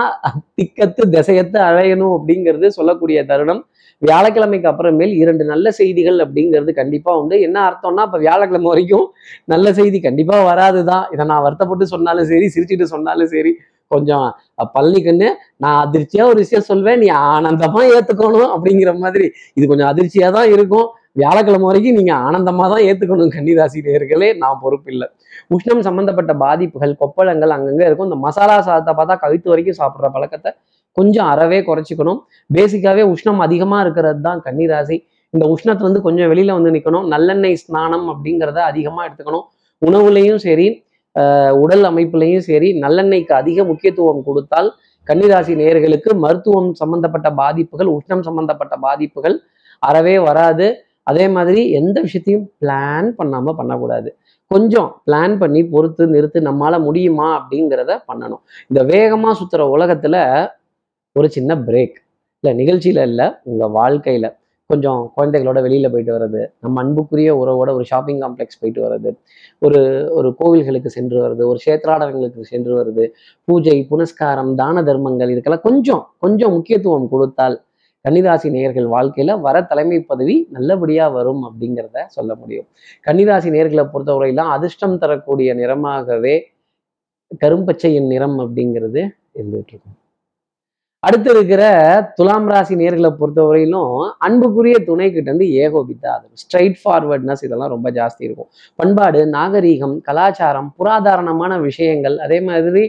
திக்கத்து திசையத்து அழையணும் அப்படிங்கிறது சொல்லக்கூடிய தருணம். வியாழக்கிழமைக்கு அப்புறமேல் இரண்டு நல்ல செய்திகள் அப்படிங்கிறது கண்டிப்பா உண்டு. என்ன அர்த்தம்னா இப்ப வியாழக்கிழமை வரைக்கும் நல்ல செய்தி கண்டிப்பா வராதுதான். இதை நான் வருத்தப்பட்டு சொன்னாலும் சரி சிரிச்சுட்டு சொன்னாலும் சரி கொஞ்சம் பள்ளிக்குன்னு நான் அதிர்ச்சியா ஒரு விஷயம் சொல்வேன் நீ ஆனந்தமா ஏத்துக்கணும் அப்படிங்கிற மாதிரி. இது கொஞ்சம் அதிர்ச்சியா தான் இருக்கும். வியாழக்கிழமை வரைக்கும் நீங்க ஆனந்தமா தான் ஏத்துக்கணும் கன்னிராசி நேர்களே நான் பொறுப்பில்லை. உஷ்ணம் சம்பந்தப்பட்ட பாதிப்புகள் கொப்பளங்கள் அங்கங்க இருக்கும். இந்த மசாலா சாதத்தை பார்த்தா கழுத்து வரைக்கும் சாப்பிட்ற பழக்கத்தை கொஞ்சம் அறவே குறைச்சிக்கணும். பேசிக்காவே உஷ்ணம் அதிகமா இருக்கிறது தான் கன்னிராசி. இந்த உஷ்ணத்துல இருந்து கொஞ்சம் வெளியில வந்து நிக்கணும். நல்லெண்ணெய் ஸ்நானம் அப்படிங்கிறத அதிகமா எடுத்துக்கணும். உணவுலையும் சரி உடல் அமைப்புலையும் சரி நல்லெண்ணெய்க்கு அதிக முக்கியத்துவம் கொடுத்தால் கன்னிராசி நேயர்களுக்கு மருத்துவம் சம்பந்தப்பட்ட பாதிப்புகள் உஷ்ணம் சம்பந்தப்பட்ட பாதிப்புகள் அறவே வராது. அதே மாதிரி எந்த விஷயத்தையும் பிளான் பண்ணாமல் பண்ணக்கூடாது. கொஞ்சம் பிளான் பண்ணி பொறுத்து நிறுத்து நம்மளால் முடியுமா அப்படிங்கிறத பண்ணணும். இந்த வேகமாக சுற்றுற உலகத்தில் ஒரு சின்ன பிரேக் இல்லை நிகழ்ச்சியில் இல்லை உங்கள் வாழ்க்கையில். கொஞ்சம் குழந்தைகளோட வெளியில் போயிட்டு வர்றது நம்ம அன்புக்குரிய உறவோட ஒரு ஷாப்பிங் காம்ப்ளெக்ஸ் போயிட்டு வர்றது ஒரு ஒரு கோவில்களுக்கு சென்று வருது ஒரு கஷேத்ராடனங்களுக்கு சென்று வருது பூஜை புனஸ்காரம் தான தர்மங்கள் இதுக்கெல்லாம் கொஞ்சம் கொஞ்சம் முக்கியத்துவம் கொடுத்தால் கன்னிராசி நேயர்கள் வாழ்க்கையில வர தலைமை பதவி நல்லபடியா வரும் அப்படிங்கிறத சொல்ல முடியும். கன்னிராசி நேர்களை பொறுத்தவரையிலாம் அதிர்ஷ்டம் தரக்கூடிய நிறமாகவே கரும்பச்சையின் நிறம் அப்படிங்கிறது இருந்துட்டு இருக்கும். அடுத்து இருக்கிற துலாம் ராசி நேர்களை பொறுத்தவரையிலும் அன்புக்குரிய துணை கிட்ட இருந்து ஏகோபித்த. ஆதரவு ஸ்ட்ரைட் ஃபார்வர்ட்னஸ் இதெல்லாம் ரொம்ப ஜாஸ்தி இருக்கும். பண்பாடு நாகரீகம் கலாச்சாரம் புராதாரணமான விஷயங்கள் அதே மாதிரி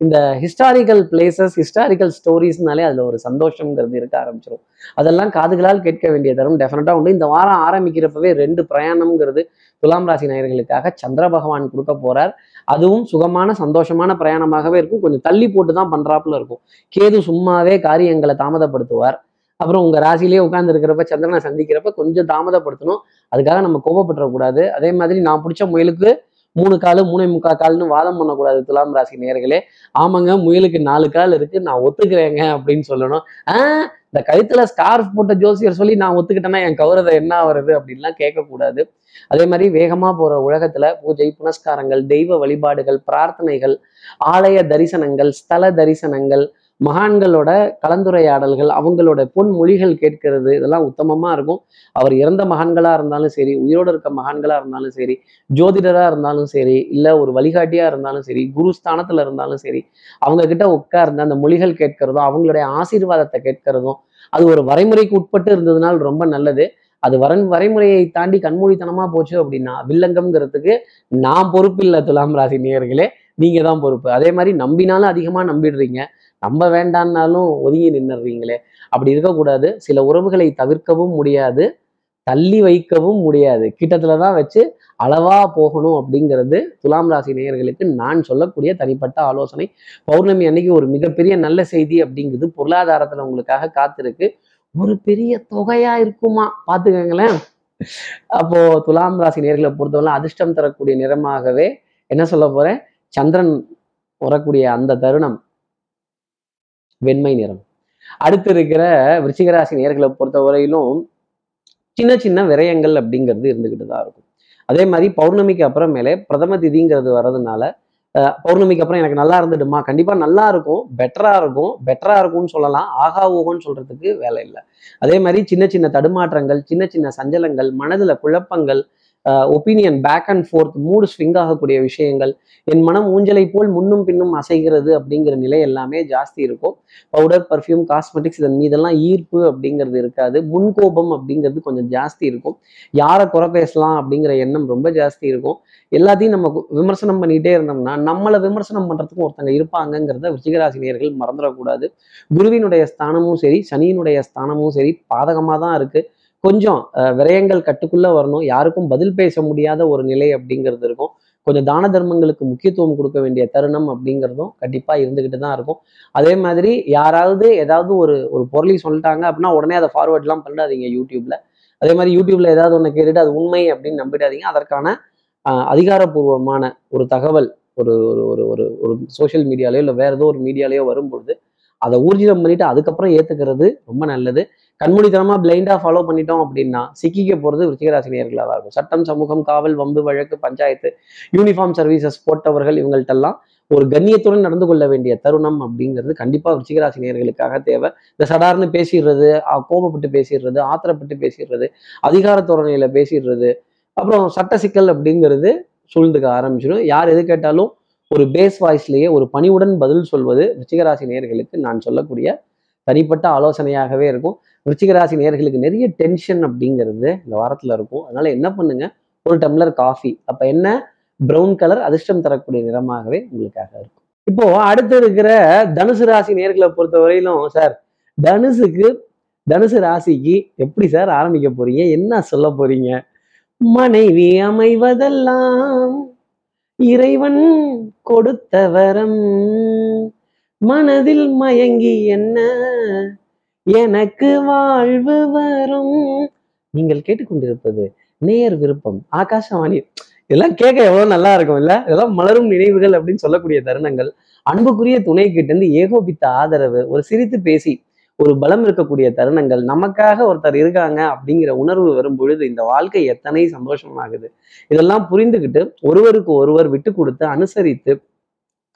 இந்த ஹிஸ்டாரிக்கல் பிளேசஸ் ஹிஸ்டாரிக்கல் ஸ்டோரிஸ்னாலே அதில் ஒரு சந்தோஷங்கிறது இருக்க ஆரம்பிச்சிடும் அதெல்லாம் காதுகளால் கேட்க வேண்டிய தரம். டெஃபினட்டாக உண்டு. இந்த வாரம் ஆரம்பிக்கிறப்பவே ரெண்டு பிரயாணம்ங்கிறது துலாம் ராசி நேயர்களுக்காக சந்திர பகவான் கொடுக்க போறார். அதுவும் சுகமான சந்தோஷமான பிரயாணமாகவே இருக்கும். கொஞ்சம் தள்ளி போட்டு தான் பண்றாப்புல இருக்கும். கேது சும்மாவே காரியங்களை தாமதப்படுத்துவார். அப்புறம் உங்க ராசிலேயே உட்கார்ந்து இருக்கிறப்ப சந்திரனை சந்திக்கிறப்ப கொஞ்சம் தாமதப்படுத்தணும். அதுக்காக நம்ம கோபப்பட்டுறக்கூடாது. அதே மாதிரி நான் பிடிச்ச முயலுக்கு மூணு காலு மூணே முக்கா கால்னு வாதம் பண்ணக்கூடாது துலாம் ராசி நேர்களே ஆமாங்க முயலுக்கு நாலு கால் இருக்கு நான் ஒத்துக்கிறேங்க அப்படின்னு சொல்லணும். ஆஹ் இந்த கழுத்துல ஸ்கார்ஃப் போட்ட ஜோசியர் சொல்லி நான் ஒத்துக்கிட்டேன்னா என் கௌரதை என்ன ஆகுறது அப்படின்லாம் கேட்கக்கூடாது. அதே மாதிரி வேகமா போற உலகத்துல பூஜை புனஸ்காரங்கள் தெய்வ வழிபாடுகள் பிரார்த்தனைகள் ஆலய தரிசனங்கள் ஸ்தல தரிசனங்கள் மகான்களோட கலந்துரையாடல்கள் அவங்களோட பொன்மொழிகள் கேட்கிறது இதெல்லாம் உத்தமமா இருக்கும். அவர் இறந்த மகான்களா இருந்தாலும் சரி உயிரோடு இருக்க மகான்களா இருந்தாலும் சரி ஜோதிடரா இருந்தாலும் சரி இல்ல ஒரு வழிகாட்டியா இருந்தாலும் சரி குருஸ்தானத்துல இருந்தாலும் சரி அவங்க கிட்ட உட்கார்ந்து அந்த மொழிகள் கேட்கிறதும் அவங்களுடைய ஆசீர்வாதத்தை கேட்கிறதும் அது ஒரு வரைமுறைக்கு உட்பட்டு இருந்ததுனால் ரொம்ப நல்லது. அது வரன் வரைமுறையை தாண்டி கண்மூடித்தனமா போச்சு அப்படின்னா வில்லங்கம்ங்கிறதுக்கு நான் பொறுப்பு இல்லை துலாம் ராசி நேயர்களே. நீங்க தான் பொறுப்பு. அதே மாதிரி நம்பினாலும் அதிகமா நம்பிடுறீங்க. நம்ப வேண்டான்னாலும் ஒதுங்கி நின்னுறீங்களே அப்படி இருக்கக்கூடாது. சில உறவுகளை தவிர்க்கவும் முடியாது. தள்ளி வைக்கவும் முடியாது. கிட்டத்துல தான் வச்சு அளவா போகணும் அப்படிங்கிறது துலாம் ராசி நேயர்களுக்கு நான் சொல்லக்கூடிய தனிப்பட்ட ஆலோசனை. பௌர்ணமி அன்னைக்கு ஒரு மிகப்பெரிய நல்ல செய்தி அப்படிங்கிறது பொருளாதாரத்துல உங்களுக்காக காத்திருக்கு. ஒரு பெரிய தொகையா இருக்குமா? பாத்துக்கங்களேன் அப்போ துலாம் ராசி நேர்களை பொறுத்தவரை அதிர்ஷ்டம் தரக்கூடிய நிறமாகவே என்ன சொல்ல போறேன்? சந்திரன் வரக்கூடிய அந்த தருணம் வெண்மை நிறம். அடுத்து இருக்கிற விருச்சிகராசி நேர்களை பொறுத்தவரையிலும் சின்ன சின்ன விரயங்கள் அப்படிங்கிறது இருந்துக்கிட்டு தான் இருக்கும். அதே மாதிரி பௌர்ணமிக்கு அப்புறமேலே பிரதம திதிங்கிறது வர்றதுனால அஹ், பௌர்ணமிக்கு அப்புறம் எனக்கு நல்லா இருந்துடுமா? கண்டிப்பா நல்லா இருக்கும். பெட்டரா இருக்கும். பெட்டரா இருக்கும்னு சொல்லலாம். ஆகா ஓகோன்னு சொல்றதுக்கு வேலை இல்லை. அதே மாதிரி சின்ன சின்ன தடுமாற்றங்கள் சின்ன சின்ன சஞ்சலங்கள் மனதுல குழப்பங்கள் opinion back and forth mood swing ஆகக்கூடிய விஷயங்கள் என் மனம் ஊஞ்சலை போல் முன்னும் பின்னும் அசைகிறது அப்படிங்கிற நிலை எல்லாமே ஜாஸ்தி இருக்கும். பவுடர் பர்ஃப்யூம் காஸ்மெட்டிக்ஸ் இதன் மீதெல்லாம் ஈர்ப்பு அப்படிங்கிறது இருக்காது. முன்கோபம் அப்படிங்கிறது கொஞ்சம் ஜாஸ்தி இருக்கும். யாரை குறை பேசலாம் அப்படிங்கிற எண்ணம் ரொம்ப ஜாஸ்தி இருக்கும். எல்லாத்தையும் நம்ம கு- விமர்சனம் பண்ணிகிட்டே இருந்தோம்னா நம்மளை விமர்சனம் பண்ணுறதுக்கும் ஒருத்தங்க இருப்பாங்கங்கிறத விருச்சிகராசி நேர்கள் மறந்துடக்கூடாது. குருவினுடைய ஸ்தானமும் சரி சனியினுடைய ஸ்தானமும் சரி பாதகமாக தான் இருக்குது கொஞ்சம் விரயங்கள் கட்டுக்குள்ள வரணும். யாருக்கும் பதில் பேச முடியாத ஒரு நிலை அப்படிங்கிறது இருக்கும். கொஞ்சம் தான தர்மங்களுக்கு முக்கியத்துவம் கொடுக்க வேண்டிய தருணம் அப்படிங்கிறதும் கண்டிப்பாக இருந்துக்கிட்டு தான் இருக்கும். அதே மாதிரி யாராவது ஏதாவது ஒரு ஒரு பொருளை சொல்லிட்டாங்க அப்படின்னா உடனே அதை ஃபார்வர்ட்லாம் பண்ணிடாதீங்க யூடியூப்ல அதே மாதிரி யூடியூப்ல ஏதாவது ஒன்று கேட்டுட்டு அது உண்மை அப்படின்னு நம்பிடாதீங்க. அதற்கான அதிகாரப்பூர்வமான ஒரு தகவல் ஒரு ஒரு ஒரு ஒரு ஒரு சோஷியல் மீடியாலேயோ இல்லை வேற ஏதோ ஒரு மீடியாலேயோ வரும்பொழுது அதை ஊர்ஜிதம் பண்ணிட்டு அதுக்கப்புறம் ஏற்றுக்கிறது ரொம்ப நல்லது. கண்மூடித்தனமா பிளைண்டா ஃபாலோ பண்ணிட்டோம் அப்படின்னா சிக்கிக்க போறது விருச்சிகராசினியர்களாக தான் இருக்கும் சட்டம் சமூகம் காவல் வம்பு வழக்கு பஞ்சாயத்து யூனிஃபார்ம் சர்வீசஸ் போட்டவர்கள் இவங்கள்ட்டெல்லாம் ஒரு கண்ணியத்துடன் நடந்து கொள்ள வேண்டிய தருணம் அப்படிங்கிறது கண்டிப்பா விருச்சிகராசி நேர்களுக்காக தேவை. இந்த சடார்னு பேசிடுறது கோபப்பட்டு பேசிடுறது ஆத்திரப்பட்டு பேசிடுறது அதிகார தோரணையில பேசிடுறது அப்புறம் சட்ட சிக்கல் அப்படிங்கிறது சூழ்ந்துக்க ஆரம்பிச்சிடும். யார் எது கேட்டாலும் ஒரு பேஸ் வாய்ஸ்லேயே ஒரு பணிவுடன் பதில் சொல்வது விருச்சிகராசி நேர்களுக்கு நான் சொல்லக்கூடிய தனிப்பட்ட ஆலோசனையாகவே இருக்கும். விருச்சிகராசி நேர்களுக்கு நிறைய டென்ஷன் அப்படிங்கிறது இந்த வாரத்தில் இருக்கும். அதனால என்ன பண்ணுங்க? ஒரு டம்ளர் காஃபி அப்போ என்ன? ப்ரௌன் கலர் அதிர்ஷ்டம் தரக்கூடிய நிறமாகவே உங்களுக்காக இருக்கும். இப்போ அடுத்து இருக்கிற தனுசு ராசி நேர்களை பொறுத்த வரையிலும் சார் தனுசுக்கு தனுசு ராசிக்கு எப்படி சார் ஆரம்பிக்க போறீங்க? என்ன சொல்ல போறீங்க? மனைவி அமைவதெல்லாம் இறைவன் கொடுத்த வரம் மனதில் மயங்கி என்ன? எனக்கு வாழ்வு வரும். நீங்கள் கேட்டுக்கொண்டிருப்பது நேயர் விருப்பம். ஆகாசவாணி. இதெல்லாம் கேட்க எவ்வளவு நல்லா இருக்கும் இல்ல? இதெல்லாம் மலரும் நினைவுகள் அப்படின்னு சொல்லக்கூடிய தருணங்கள். அன்புக்குரிய துணை கிட்ட இருந்து ஏகோபித்த ஆதரவு ஒரு சிரித்து பேசி ஒரு பலம் இருக்கக்கூடிய தருணங்கள். நமக்காக ஒருத்தர் இருக்காங்க அப்படிங்கிற உணர்வு வரும் பொழுது இந்த வாழ்க்கை எத்தனை சந்தோஷமாகுது. இதெல்லாம் புரிந்துகிட்டு ஒருவருக்கு ஒருவர் விட்டு கொடுத்து அனுசரித்து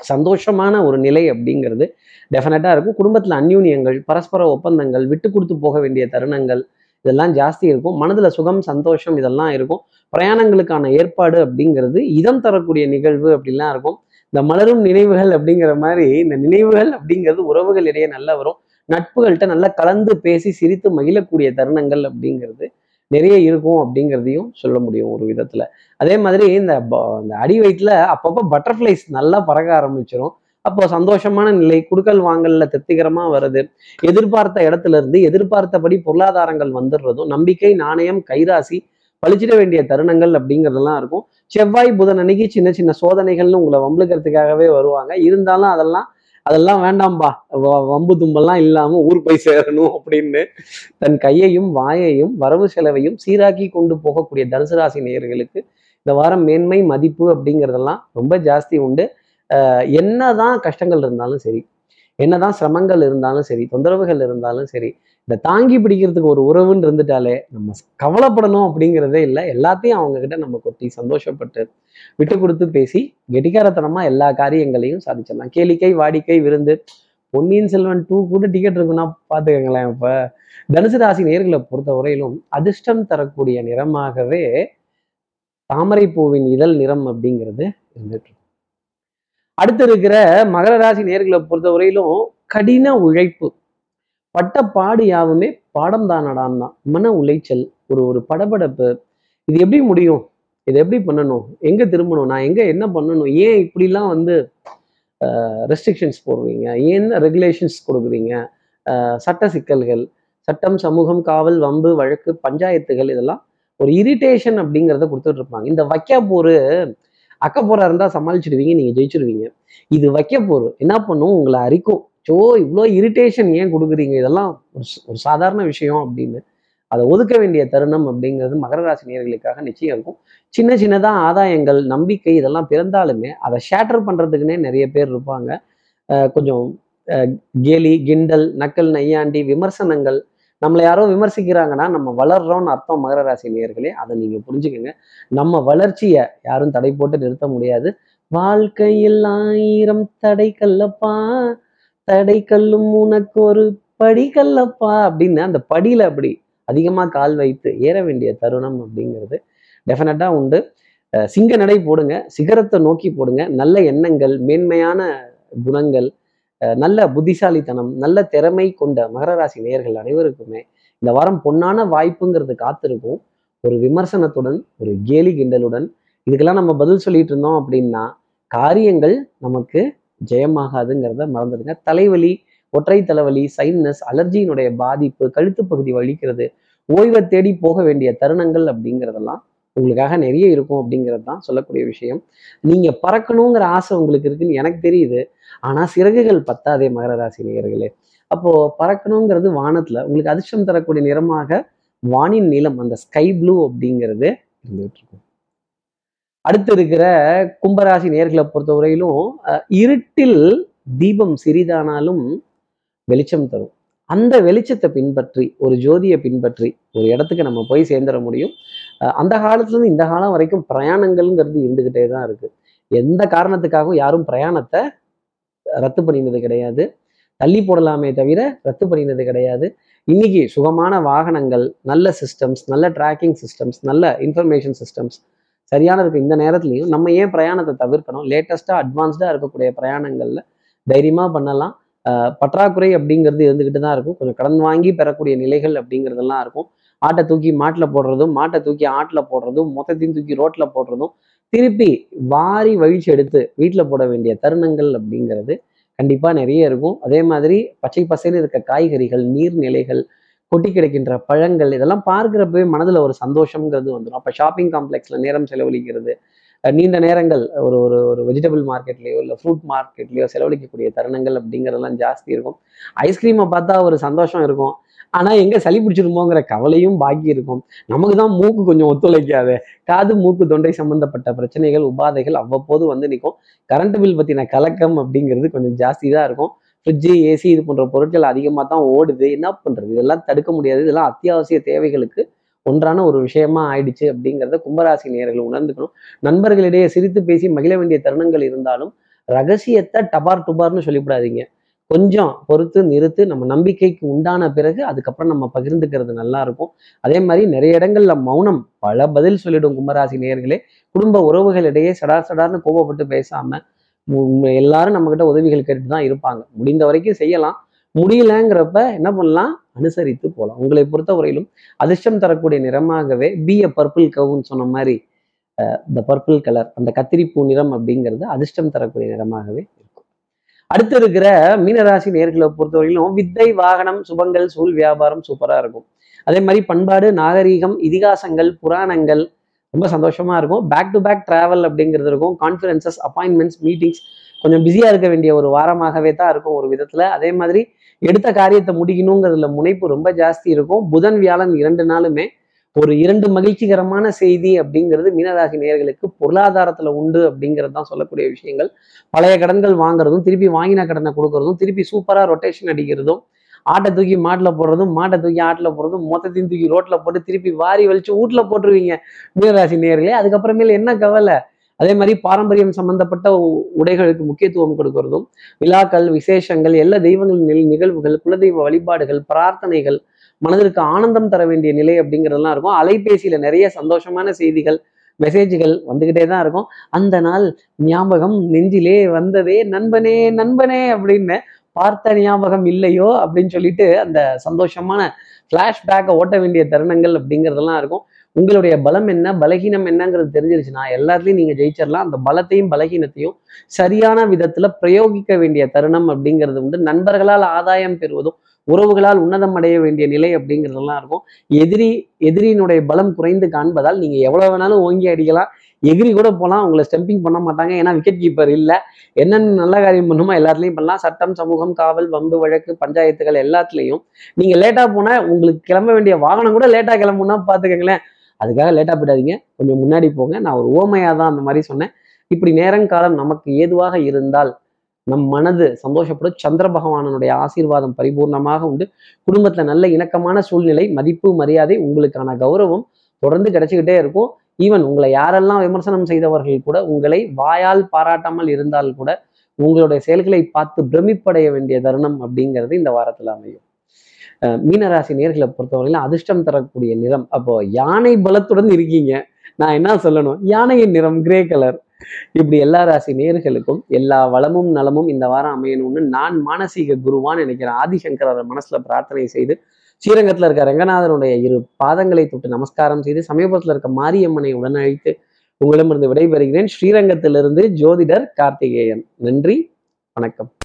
சந்தோஷமான ஒரு நிலை அப்படிங்கிறது டெஃபினட்டாக இருக்கும். குடும்பத்தில் அந்யூன்யங்கள் பரஸ்பர ஒப்பந்தங்கள் விட்டு கொடுத்து போக வேண்டிய தருணங்கள் இதெல்லாம் ஜாஸ்தி இருக்கும். மனதில் சுகம் சந்தோஷம் இதெல்லாம் இருக்கும். பிரயாணங்களுக்கான ஏற்பாடு அப்படிங்கிறது இதம் தரக்கூடிய நிகழ்வு அப்படிலாம் இருக்கும். இந்த மலரும் நினைவுகள் அப்படிங்கிற மாதிரி இந்த நினைவுகள் அப்படிங்கிறது உறவுகள் இடையே நல்லா வரும். நட்புகள்கிட்ட நல்லா கலந்து பேசி சிரித்து மகிழக்கூடிய தருணங்கள் அப்படிங்கிறது நிறைய இருக்கும் அப்படிங்கிறதையும் சொல்ல முடியும் ஒரு விதத்துல. அதே மாதிரி இந்த ப- இந்த அடி வயிற்றுல அப்பப்போ பட்டர்ஃப்ளைஸ் நல்லா பறக்க ஆரம்பிச்சிடும் அப்போ சந்தோஷமான நிலை குடுக்கல் வாங்கல்ல திருப்திகரமா வருது. எதிர்பார்த்த இடத்துல இருந்து எதிர்பார்த்தபடி பொருளாதாரங்கள் வந்துடுறதும் நம்பிக்கை நாணயம் கைராசி பழிச்சிட வேண்டிய தருணங்கள் அப்படிங்கிறதெல்லாம் இருக்கும். செவ்வாய் புதன் அன்னைக்கு சின்ன சின்ன சோதனைகள்னு உங்களை வம்புக்கிறதுக்காகவே வருவாங்க. இருந்தாலும் அதெல்லாம் அதெல்லாம் வேண்டாம்பா. வ- வம்பு தும்பெல்லாம் இல்லாம ஊர் போய் சேரணும் அப்படின்னு தன் கையையும் வாயையும் வரவு செலவையும் சீராக்கி கொண்டு போகக்கூடிய தனுசு ராசி நேயர்களுக்கு இந்த வாரம் மேன்மை மதிப்பு அப்படிங்கிறதெல்லாம் ரொம்ப ஜாஸ்தி உண்டு. என்னதான் கஷ்டங்கள் இருந்தாலும் சரி என்னதான் சிரமங்கள் இருந்தாலும் சரி தொந்தரவுகள் இருந்தாலும் சரி இந்த தாங்கி பிடிக்கிறதுக்கு ஒரு உறவுன்னு இருந்துட்டாலே நம்ம கவலைப்படணும் அப்படிங்கிறதே இல்லை. எல்லாத்தையும் அவங்க கிட்ட நம்ம கொட்டி சந்தோஷப்பட்டு விட்டு கொடுத்து பேசி கெட்டிக்காரத்தனமா எல்லா காரியங்களையும் சாதிச்சிடலாம். கேளிக்கை வாடிக்கை விருந்து பொன்னியின் செல்வன் டூ கூட டிக்கெட் இருக்குன்னா பார்த்துக்கங்களேன் இப்போ. தனுசு ராசி நேர்களை பொறுத்த வரையிலும் அதிர்ஷ்டம் தரக்கூடிய நிறமாகவே தாமரை பூவின் இதழ் நிறம் அப்படிங்கிறது இருந்துட்டு அடுத்து இருக்கிற மகர ராசி நேர்களை பொறுத்த வரையிலும் கடின உழைப்பு. பட்ட பாடு யாவுமே பாடம் தான் மன உளைச்சல் ஒரு ஒரு படபடப்பு. இது எப்படி முடியும்? இது எப்படி பண்ணணும்? எங்க திரும்பணும்? நான் எங்க என்ன பண்ணணும்? ஏன் இப்படிலாம் வந்து ரெஸ்ட்ரிக்ஷன்ஸ் போடுறீங்க? ஏன் ரெகுலேஷன்ஸ் கொடுக்குறீங்க? சட்ட சிக்கல்கள் சட்டம் சமூகம் காவல் வம்பு வழக்கு பஞ்சாயத்துகள் இதெல்லாம் ஒரு இரிட்டேஷன் அப்படிங்கிறத கொடுத்துட்டு இருப்பாங்க. இந்த வைக்க போரு அக்கப்போரா இருந்தால் சமாளிச்சிடுவீங்க நீங்கள் ஜெயிச்சிருவீங்க இது வைக்க போரு என்ன பண்ணும்? உங்களை அரிக்கும். ஸோ இவ்வளோ இரிட்டேஷன் ஏன் கொடுக்குறீங்க? இதெல்லாம் ஒரு ஒரு சாதாரண விஷயம் அப்படின்னு அதை ஒதுக்க வேண்டிய தருணம் அப்படிங்கிறது மகர ராசி நேர்களுக்காக நிச்சயம் இருக்கும். சின்ன சின்னதாக ஆதாயங்கள் நம்பிக்கை இதெல்லாம் பிறந்தாலுமே அதை ஷேட்டர் பண்ணுறதுக்குன்னே நிறைய பேர் இருப்பாங்க. கொஞ்சம் கேலி கிண்டல் நக்கல் நையாண்டி விமர்சனங்கள். நம்மளை யாரோ விமர்சிக்கிறாங்கன்னா நம்ம வளர்றோம்னு அர்த்தம் மகர ராசி நேர்களே அதை நீங்கள் புரிஞ்சுக்கோங்க. நம்ம வளர்ச்சியை யாரும் தடை போட்டு நிறுத்த முடியாது. வாழ்க்கையில் ஆயிரம் தடை கல்லப்பா தடை கல்லும் உனக்கு ஒரு படி கல்லப்பா அப்படின்னு அந்த படியில அப்படி அதிகமா கால் வைத்து ஏற வேண்டிய தருணம் அப்படிங்கிறது டெஃபினட்டா உண்டு. சிங்க நடை போடுங்க சிகரத்தை நோக்கி போடுங்க நல்ல எண்ணங்கள் மேன்மையான குணங்கள் நல்ல புத்திசாலித்தனம் நல்ல திறமை கொண்ட மகர ராசி நேயர்கள் அனைவருக்குமே இந்த வாரம் பொன்னான வாய்ப்புங்கிறது காத்திருக்கும். ஒரு விமர்சனத்துடன் ஒரு கேலி கிண்டலுடன் இதுக்கெல்லாம் நம்ம பதில் சொல்லிட்டு இருந்தோம் அப்படின்னா காரியங்கள் நமக்கு ஜெயமாகாதுங்கிறத மறந்துடுங்க. தலைவலி ஒற்றை தலைவலி சைனஸ் அலர்ஜியினுடைய பாதிப்பு கழுத்து பகுதி வலிக்கிறது ஓய்வை தேடி போக வேண்டிய தருணங்கள் அப்படிங்கிறதெல்லாம் உங்களுக்காக நிறைய இருக்கும் அப்படிங்கிறது தான் சொல்லக்கூடிய விஷயம். நீங்க பறக்கணுங்கிற ஆசை உங்களுக்கு இருக்குன்னு எனக்கு தெரியுது. ஆனா சிறகுகள் பத்தாதே மகர ராசி நேயர்களே. அப்போ பறக்கணுங்கிறது வானத்துல உங்களுக்கு அதிர்ஷ்டம் தரக்கூடிய நிறமாக வானின் நீளம் அந்த ஸ்கை ப்ளூ அப்படிங்கிறது இருந்துகிட்டு இருக்கும். அடுத்து இருக்கிற கும்பராசி நேர்களை பொறுத்தவரையிலும் வரையிலும் இருட்டில் தீபம் சிறிதானாலும் வெளிச்சம் தரும். அந்த வெளிச்சத்தை பின்பற்றி ஒரு ஜோதியை பின்பற்றி ஒரு இடத்துக்கு நம்ம போய் சேர்ந்துட முடியும். அந்த காலத்துல இருந்து இந்த காலம் வரைக்கும் பிரயாணங்கள்ங்கிறது இருந்துகிட்டே தான் இருக்கு. எந்த காரணத்துக்காகவும் யாரும் பிரயாணத்தை ரத்து பண்ணினது கிடையாது. தள்ளி போடலாமே தவிர ரத்து பண்ணினது கிடையாது. இன்னைக்கு சுகமான வாகனங்கள் நல்ல சிஸ்டம்ஸ் நல்ல ட்ராக்கிங் சிஸ்டம்ஸ் நல்ல இன்ஃபர்மேஷன் சிஸ்டம்ஸ் சரியான இருக்கு. இந்த நேரத்துலையும் நம்ம ஏன் பிரயாணத்தை தவிர்க்கணும்? லேட்டஸ்ட்டாக அட்வான்ஸ்டாக இருக்கக்கூடிய பிரயாணங்களில் தைரியமாக பண்ணலாம். பற்றாக்குறை அப்படிங்கிறது இருந்துக்கிட்டு தான் இருக்கும். கொஞ்சம் கடன் வாங்கி பெறக்கூடிய நிலைகள் அப்படிங்கிறதெல்லாம் இருக்கும். ஆட்டை தூக்கி மாட்டில் போடுறதும் மாட்டை தூக்கி ஆட்டில் போடுறதும் மொத்தத்தையும் தூக்கி ரோட்டில் போடுறதும் திருப்பி வாரி வழிச்சு எடுத்து வீட்டில் போட வேண்டிய தருணங்கள் அப்படிங்கிறது கண்டிப்பாக நிறைய இருக்கும். அதே மாதிரி பச்சை பசைன்னு இருக்க காய்கறிகள் நீர்நிலைகள் கொட்டி கிடைக்கின்ற பழங்கள் இதெல்லாம் பார்க்குறப்பவே மனதில் ஒரு சந்தோஷங்கிறது வந்துடும் அப்போ ஷாப்பிங் காம்ப்ளெக்ஸில் நேரம் செலவழிக்கிறது நீண்ட நேரங்கள் ஒரு ஒரு ஒரு வெஜிடபிள் மார்க்கெட்லேயோ இல்லை ஃப்ரூட் மார்க்கெட்லேயோ செலவழிக்கக்கூடிய தருணங்கள் அப்படிங்கிறதெல்லாம் ஜாஸ்தி இருக்கும். ஐஸ்கிரீமை பார்த்தா ஒரு சந்தோஷம் இருக்கும். ஆனால் எங்கே சளி பிடிச்சிருமோங்கிற கவலையும் பாக்கி இருக்கும். நமக்கு தான் மூக்கு கொஞ்சம் ஒத்துழைக்காது. காது மூக்கு தொண்டை சம்பந்தப்பட்ட பிரச்சனைகள் உபாதைகள் அவ்வப்போது வந்து நிற்கும். கரண்ட் பில் பற்றின கலக்கம் அப்படிங்கிறது கொஞ்சம் ஜாஸ்தி தான் இருக்கும். ஃப்ரிட்ஜு ஏசி இது போன்ற பொருட்கள் அதிகமாக தான் ஓடுது. என்ன பண்ணுறது இதெல்லாம் தடுக்க முடியாது. இதெல்லாம் அத்தியாவசிய தேவைகளுக்கு ஒன்றான ஒரு விஷயமா ஆயிடுச்சு அப்படிங்கிறத கும்பராசி நேயர்கள் உணர்ந்துக்கணும். நண்பர்களிடையே சிரித்து பேசி மகிழ வேண்டிய தருணங்கள் இருந்தாலும் ரகசியத்தை டபார் டுபார்னு சொல்லிவிடாதீங்க. கொஞ்சம் பொறுத்து நிறுத்து நம்ம நம்பிக்கைக்கு உண்டான பிறகு அதுக்கப்புறம் நம்ம பகிர்ந்துக்கிறது நல்லா இருக்கும் அதே மாதிரி நிறைய இடங்கள்ல மௌனம் பல பதில் சொல்லிடும் கும்பராசி நேயர்களே. குடும்ப உறவுகளிடையே சடார் சடார்னு கோபப்பட்டு பேசாம எல்லாரும் நம்மக்கிட்ட உதவிகள் கேட்டு தான் இருப்பாங்க. முடிந்த வரைக்கும் செய்யலாம். முடியலங்கிறப்ப என்ன பண்ணலாம்? அனுசரித்து போகலாம் உங்களை பொறுத்தவரையிலும் அதிர்ஷ்டம் தரக்கூடிய நிறமாகவே பி பர்பிள் கவுன்னு சொன்ன மாதிரி த பர்பிள் கலர் அந்த கத்திரிப்பூ நிறம் அப்படிங்கிறது அதிர்ஷ்டம் தரக்கூடிய நிறமாகவே இருக்கும். அடுத்து இருக்கிற மீனராசி நேர்களை பொறுத்தவரையிலும் வித்தை வாகனம் சுபங்கள் சூழ் வியாபாரம் சூப்பரா இருக்கும். அதே மாதிரி பண்பாடு நாகரீகம் இதிகாசங்கள் புராணங்கள் ரொம்ப சந்தோஷமா இருக்கும். பேக் டு பேக் டிராவல் அப்படிங்கிறது இருக்கும். கான்ஃபரன்சஸ் அப்பாயின்மெண்ட்ஸ் மீட்டிங்ஸ் கொஞ்சம் பிஸியாக இருக்க வேண்டிய ஒரு வாரமாகவே தான் இருக்கும் ஒரு விதத்துல. அதே மாதிரி எடுத்த காரியத்தை முடிக்கணுங்கிறதுல முனைப்பு ரொம்ப ஜாஸ்தி இருக்கும். புதன் வியாழன் இரண்டு நாளுமே ஒரு இரண்டு மகிழ்ச்சிகரமான செய்தி அப்படிங்கிறது மீனராசி நேர்களுக்கு பொருளாதாரத்துல உண்டு அப்படிங்கிறது தான் சொல்லக்கூடிய விஷயங்கள். பழைய கடன்கள் வாங்குறதும் திருப்பி வாங்கின கடனை கொடுக்கறதும் திருப்பி சூப்பராக ரொட்டேஷன் அடிக்கிறதும் ஆட்டை தூக்கி மாட்டில் போடுறதும் மாட்டை தூக்கி ஆட்டில் போடுறதும் மொத்தத்தையும் தூக்கி ரோட்டில் போட்டு திருப்பி வாரி வலிச்சு வீட்டில் போட்டுருவீங்க. மீனராசி நேர்களே அதுக்கப்புறமேல என்ன கவலை? அதே மாதிரி பாரம்பரியம் சம்பந்தப்பட்ட உ- உடைகளுக்கு முக்கியத்துவம் கொடுக்கறதும் விழாக்கள் விசேஷங்கள் எல்லா தெய்வங்களின் நிகழ்வுகள் குலதெய்வ வழிபாடுகள் பிரார்த்தனைகள் மனதிற்கு ஆனந்தம் தர வேண்டிய நிலை அப்படிங்கிறதெல்லாம் இருக்கும். அலைபேசியில நிறைய சந்தோஷமான செய்திகள் மெசேஜ்கள் வந்துகிட்டே தான் இருக்கும். அந்த நாள் ஞாபகம் நெஞ்சிலே வந்ததே நண்பனே நண்பனே அப்படின்னு பார்த்த ஞாபகம் இல்லையோ அப்படின்னு சொல்லிட்டு அந்த சந்தோஷமான ஃப்ளாஷ்பேக்கை ஓட்ட வேண்டிய தருணங்கள் அப்படிங்கிறதெல்லாம் இருக்கும். உங்களுடைய பலம் என்ன பலகீனம் என்னங்கிறது தெரிஞ்சிருச்சுன்னா எல்லாத்துலையும் நீங்கள் ஜெயிச்சிடலாம் அந்த பலத்தையும் பலகீனத்தையும் சரியான விதத்தில் பிரயோகிக்க வேண்டிய தருணம் அப்படிங்கிறது உண்டு. நண்பர்களால் ஆதாயம் பெறுவதும் உறவுகளால் உன்னதம் அடைய வேண்டிய நிலை அப்படிங்கிறதெல்லாம் இருக்கும். எதிரி எதிரியினுடைய பலம் குறைந்து காண்பதால் நீங்கள் எவ்வளோ வேணாலும் ஓங்கி அடிக்கலாம். எகிரி கூட போகலாம் உங்களை ஸ்டெம்பிங் பண்ண மாட்டாங்க. ஏன்னா விக்கெட் கீப்பர் இல்லை. என்னென்ன நல்ல காரியம் பண்ணுமோ எல்லாத்துலேயும் பண்ணலாம். சட்டம் சமூகம் காவல் வம்பு வழக்கு பஞ்சாயத்துகள் எல்லாத்துலேயும். நீங்கள் லேட்டாக போனால் உங்களுக்கு கிளம்ப வேண்டிய வாகனம் கூட லேட்டாக கிளம்புனா பார்த்துக்கங்களேன் அதுக்காக லேட்டாக போயிடாதீங்க. கொஞ்சம் முன்னாடி போங்க. நான் ஒரு ஓமையாக தான் அந்த மாதிரி சொன்னேன். இப்படி நேரங்காலம் நமக்கு ஏதுவாக இருந்தால் நம் மனது சந்தோஷப்படும். சந்திர பகவானனுடைய ஆசீர்வாதம் பரிபூர்ணமாக உண்டு. குடும்பத்துல நல்ல இணக்கமான சூழ்நிலை மதிப்பு மரியாதை உங்களுக்கான கௌரவம் தொடர்ந்து கிடைச்சிக்கிட்டே இருக்கும். ஈவன் உங்களை யாரெல்லாம் விமர்சனம் செய்தவர்கள் கூட உங்களை வாயால் பாராட்டாமல் இருந்தால் கூட உங்களுடைய செயல்களை பார்த்து பிரமிப்படைய வேண்டிய தருணம் அப்படிங்கிறது இந்த வாரத்தில் அமையும். மீனராசி நேர்களை பொறுத்தவரையிலும் அதிர்ஷ்டம் தரக்கூடிய நிறம். அப்போ யானை பலத்துடன் இருக்கீங்க. நான் என்ன சொல்லணும்? யானையின் நிறம் கிரே கலர் இப்படி எல்லா ராசி நேர்களுக்கும் எல்லா வளமும் நலமும் இந்த வாரம் அமையணும்னு நான் மானசீக குருவான்னு நினைக்கிறேன். ஆதிசங்கரர் மனசுல பிரார்த்தனை செய்து ஸ்ரீரங்கத்துல இருக்க ரங்கநாதனுடைய இரு பாதங்களை தொட்டு நமஸ்காரம் செய்து சமீபத்தில் இருக்க மாரியம்மனை உடனழைத்து உங்களிடமிருந்து விடைபெறுகிறேன். ஸ்ரீரங்கத்திலிருந்து ஜோதிடர் கார்த்திகேயன். நன்றி வணக்கம்.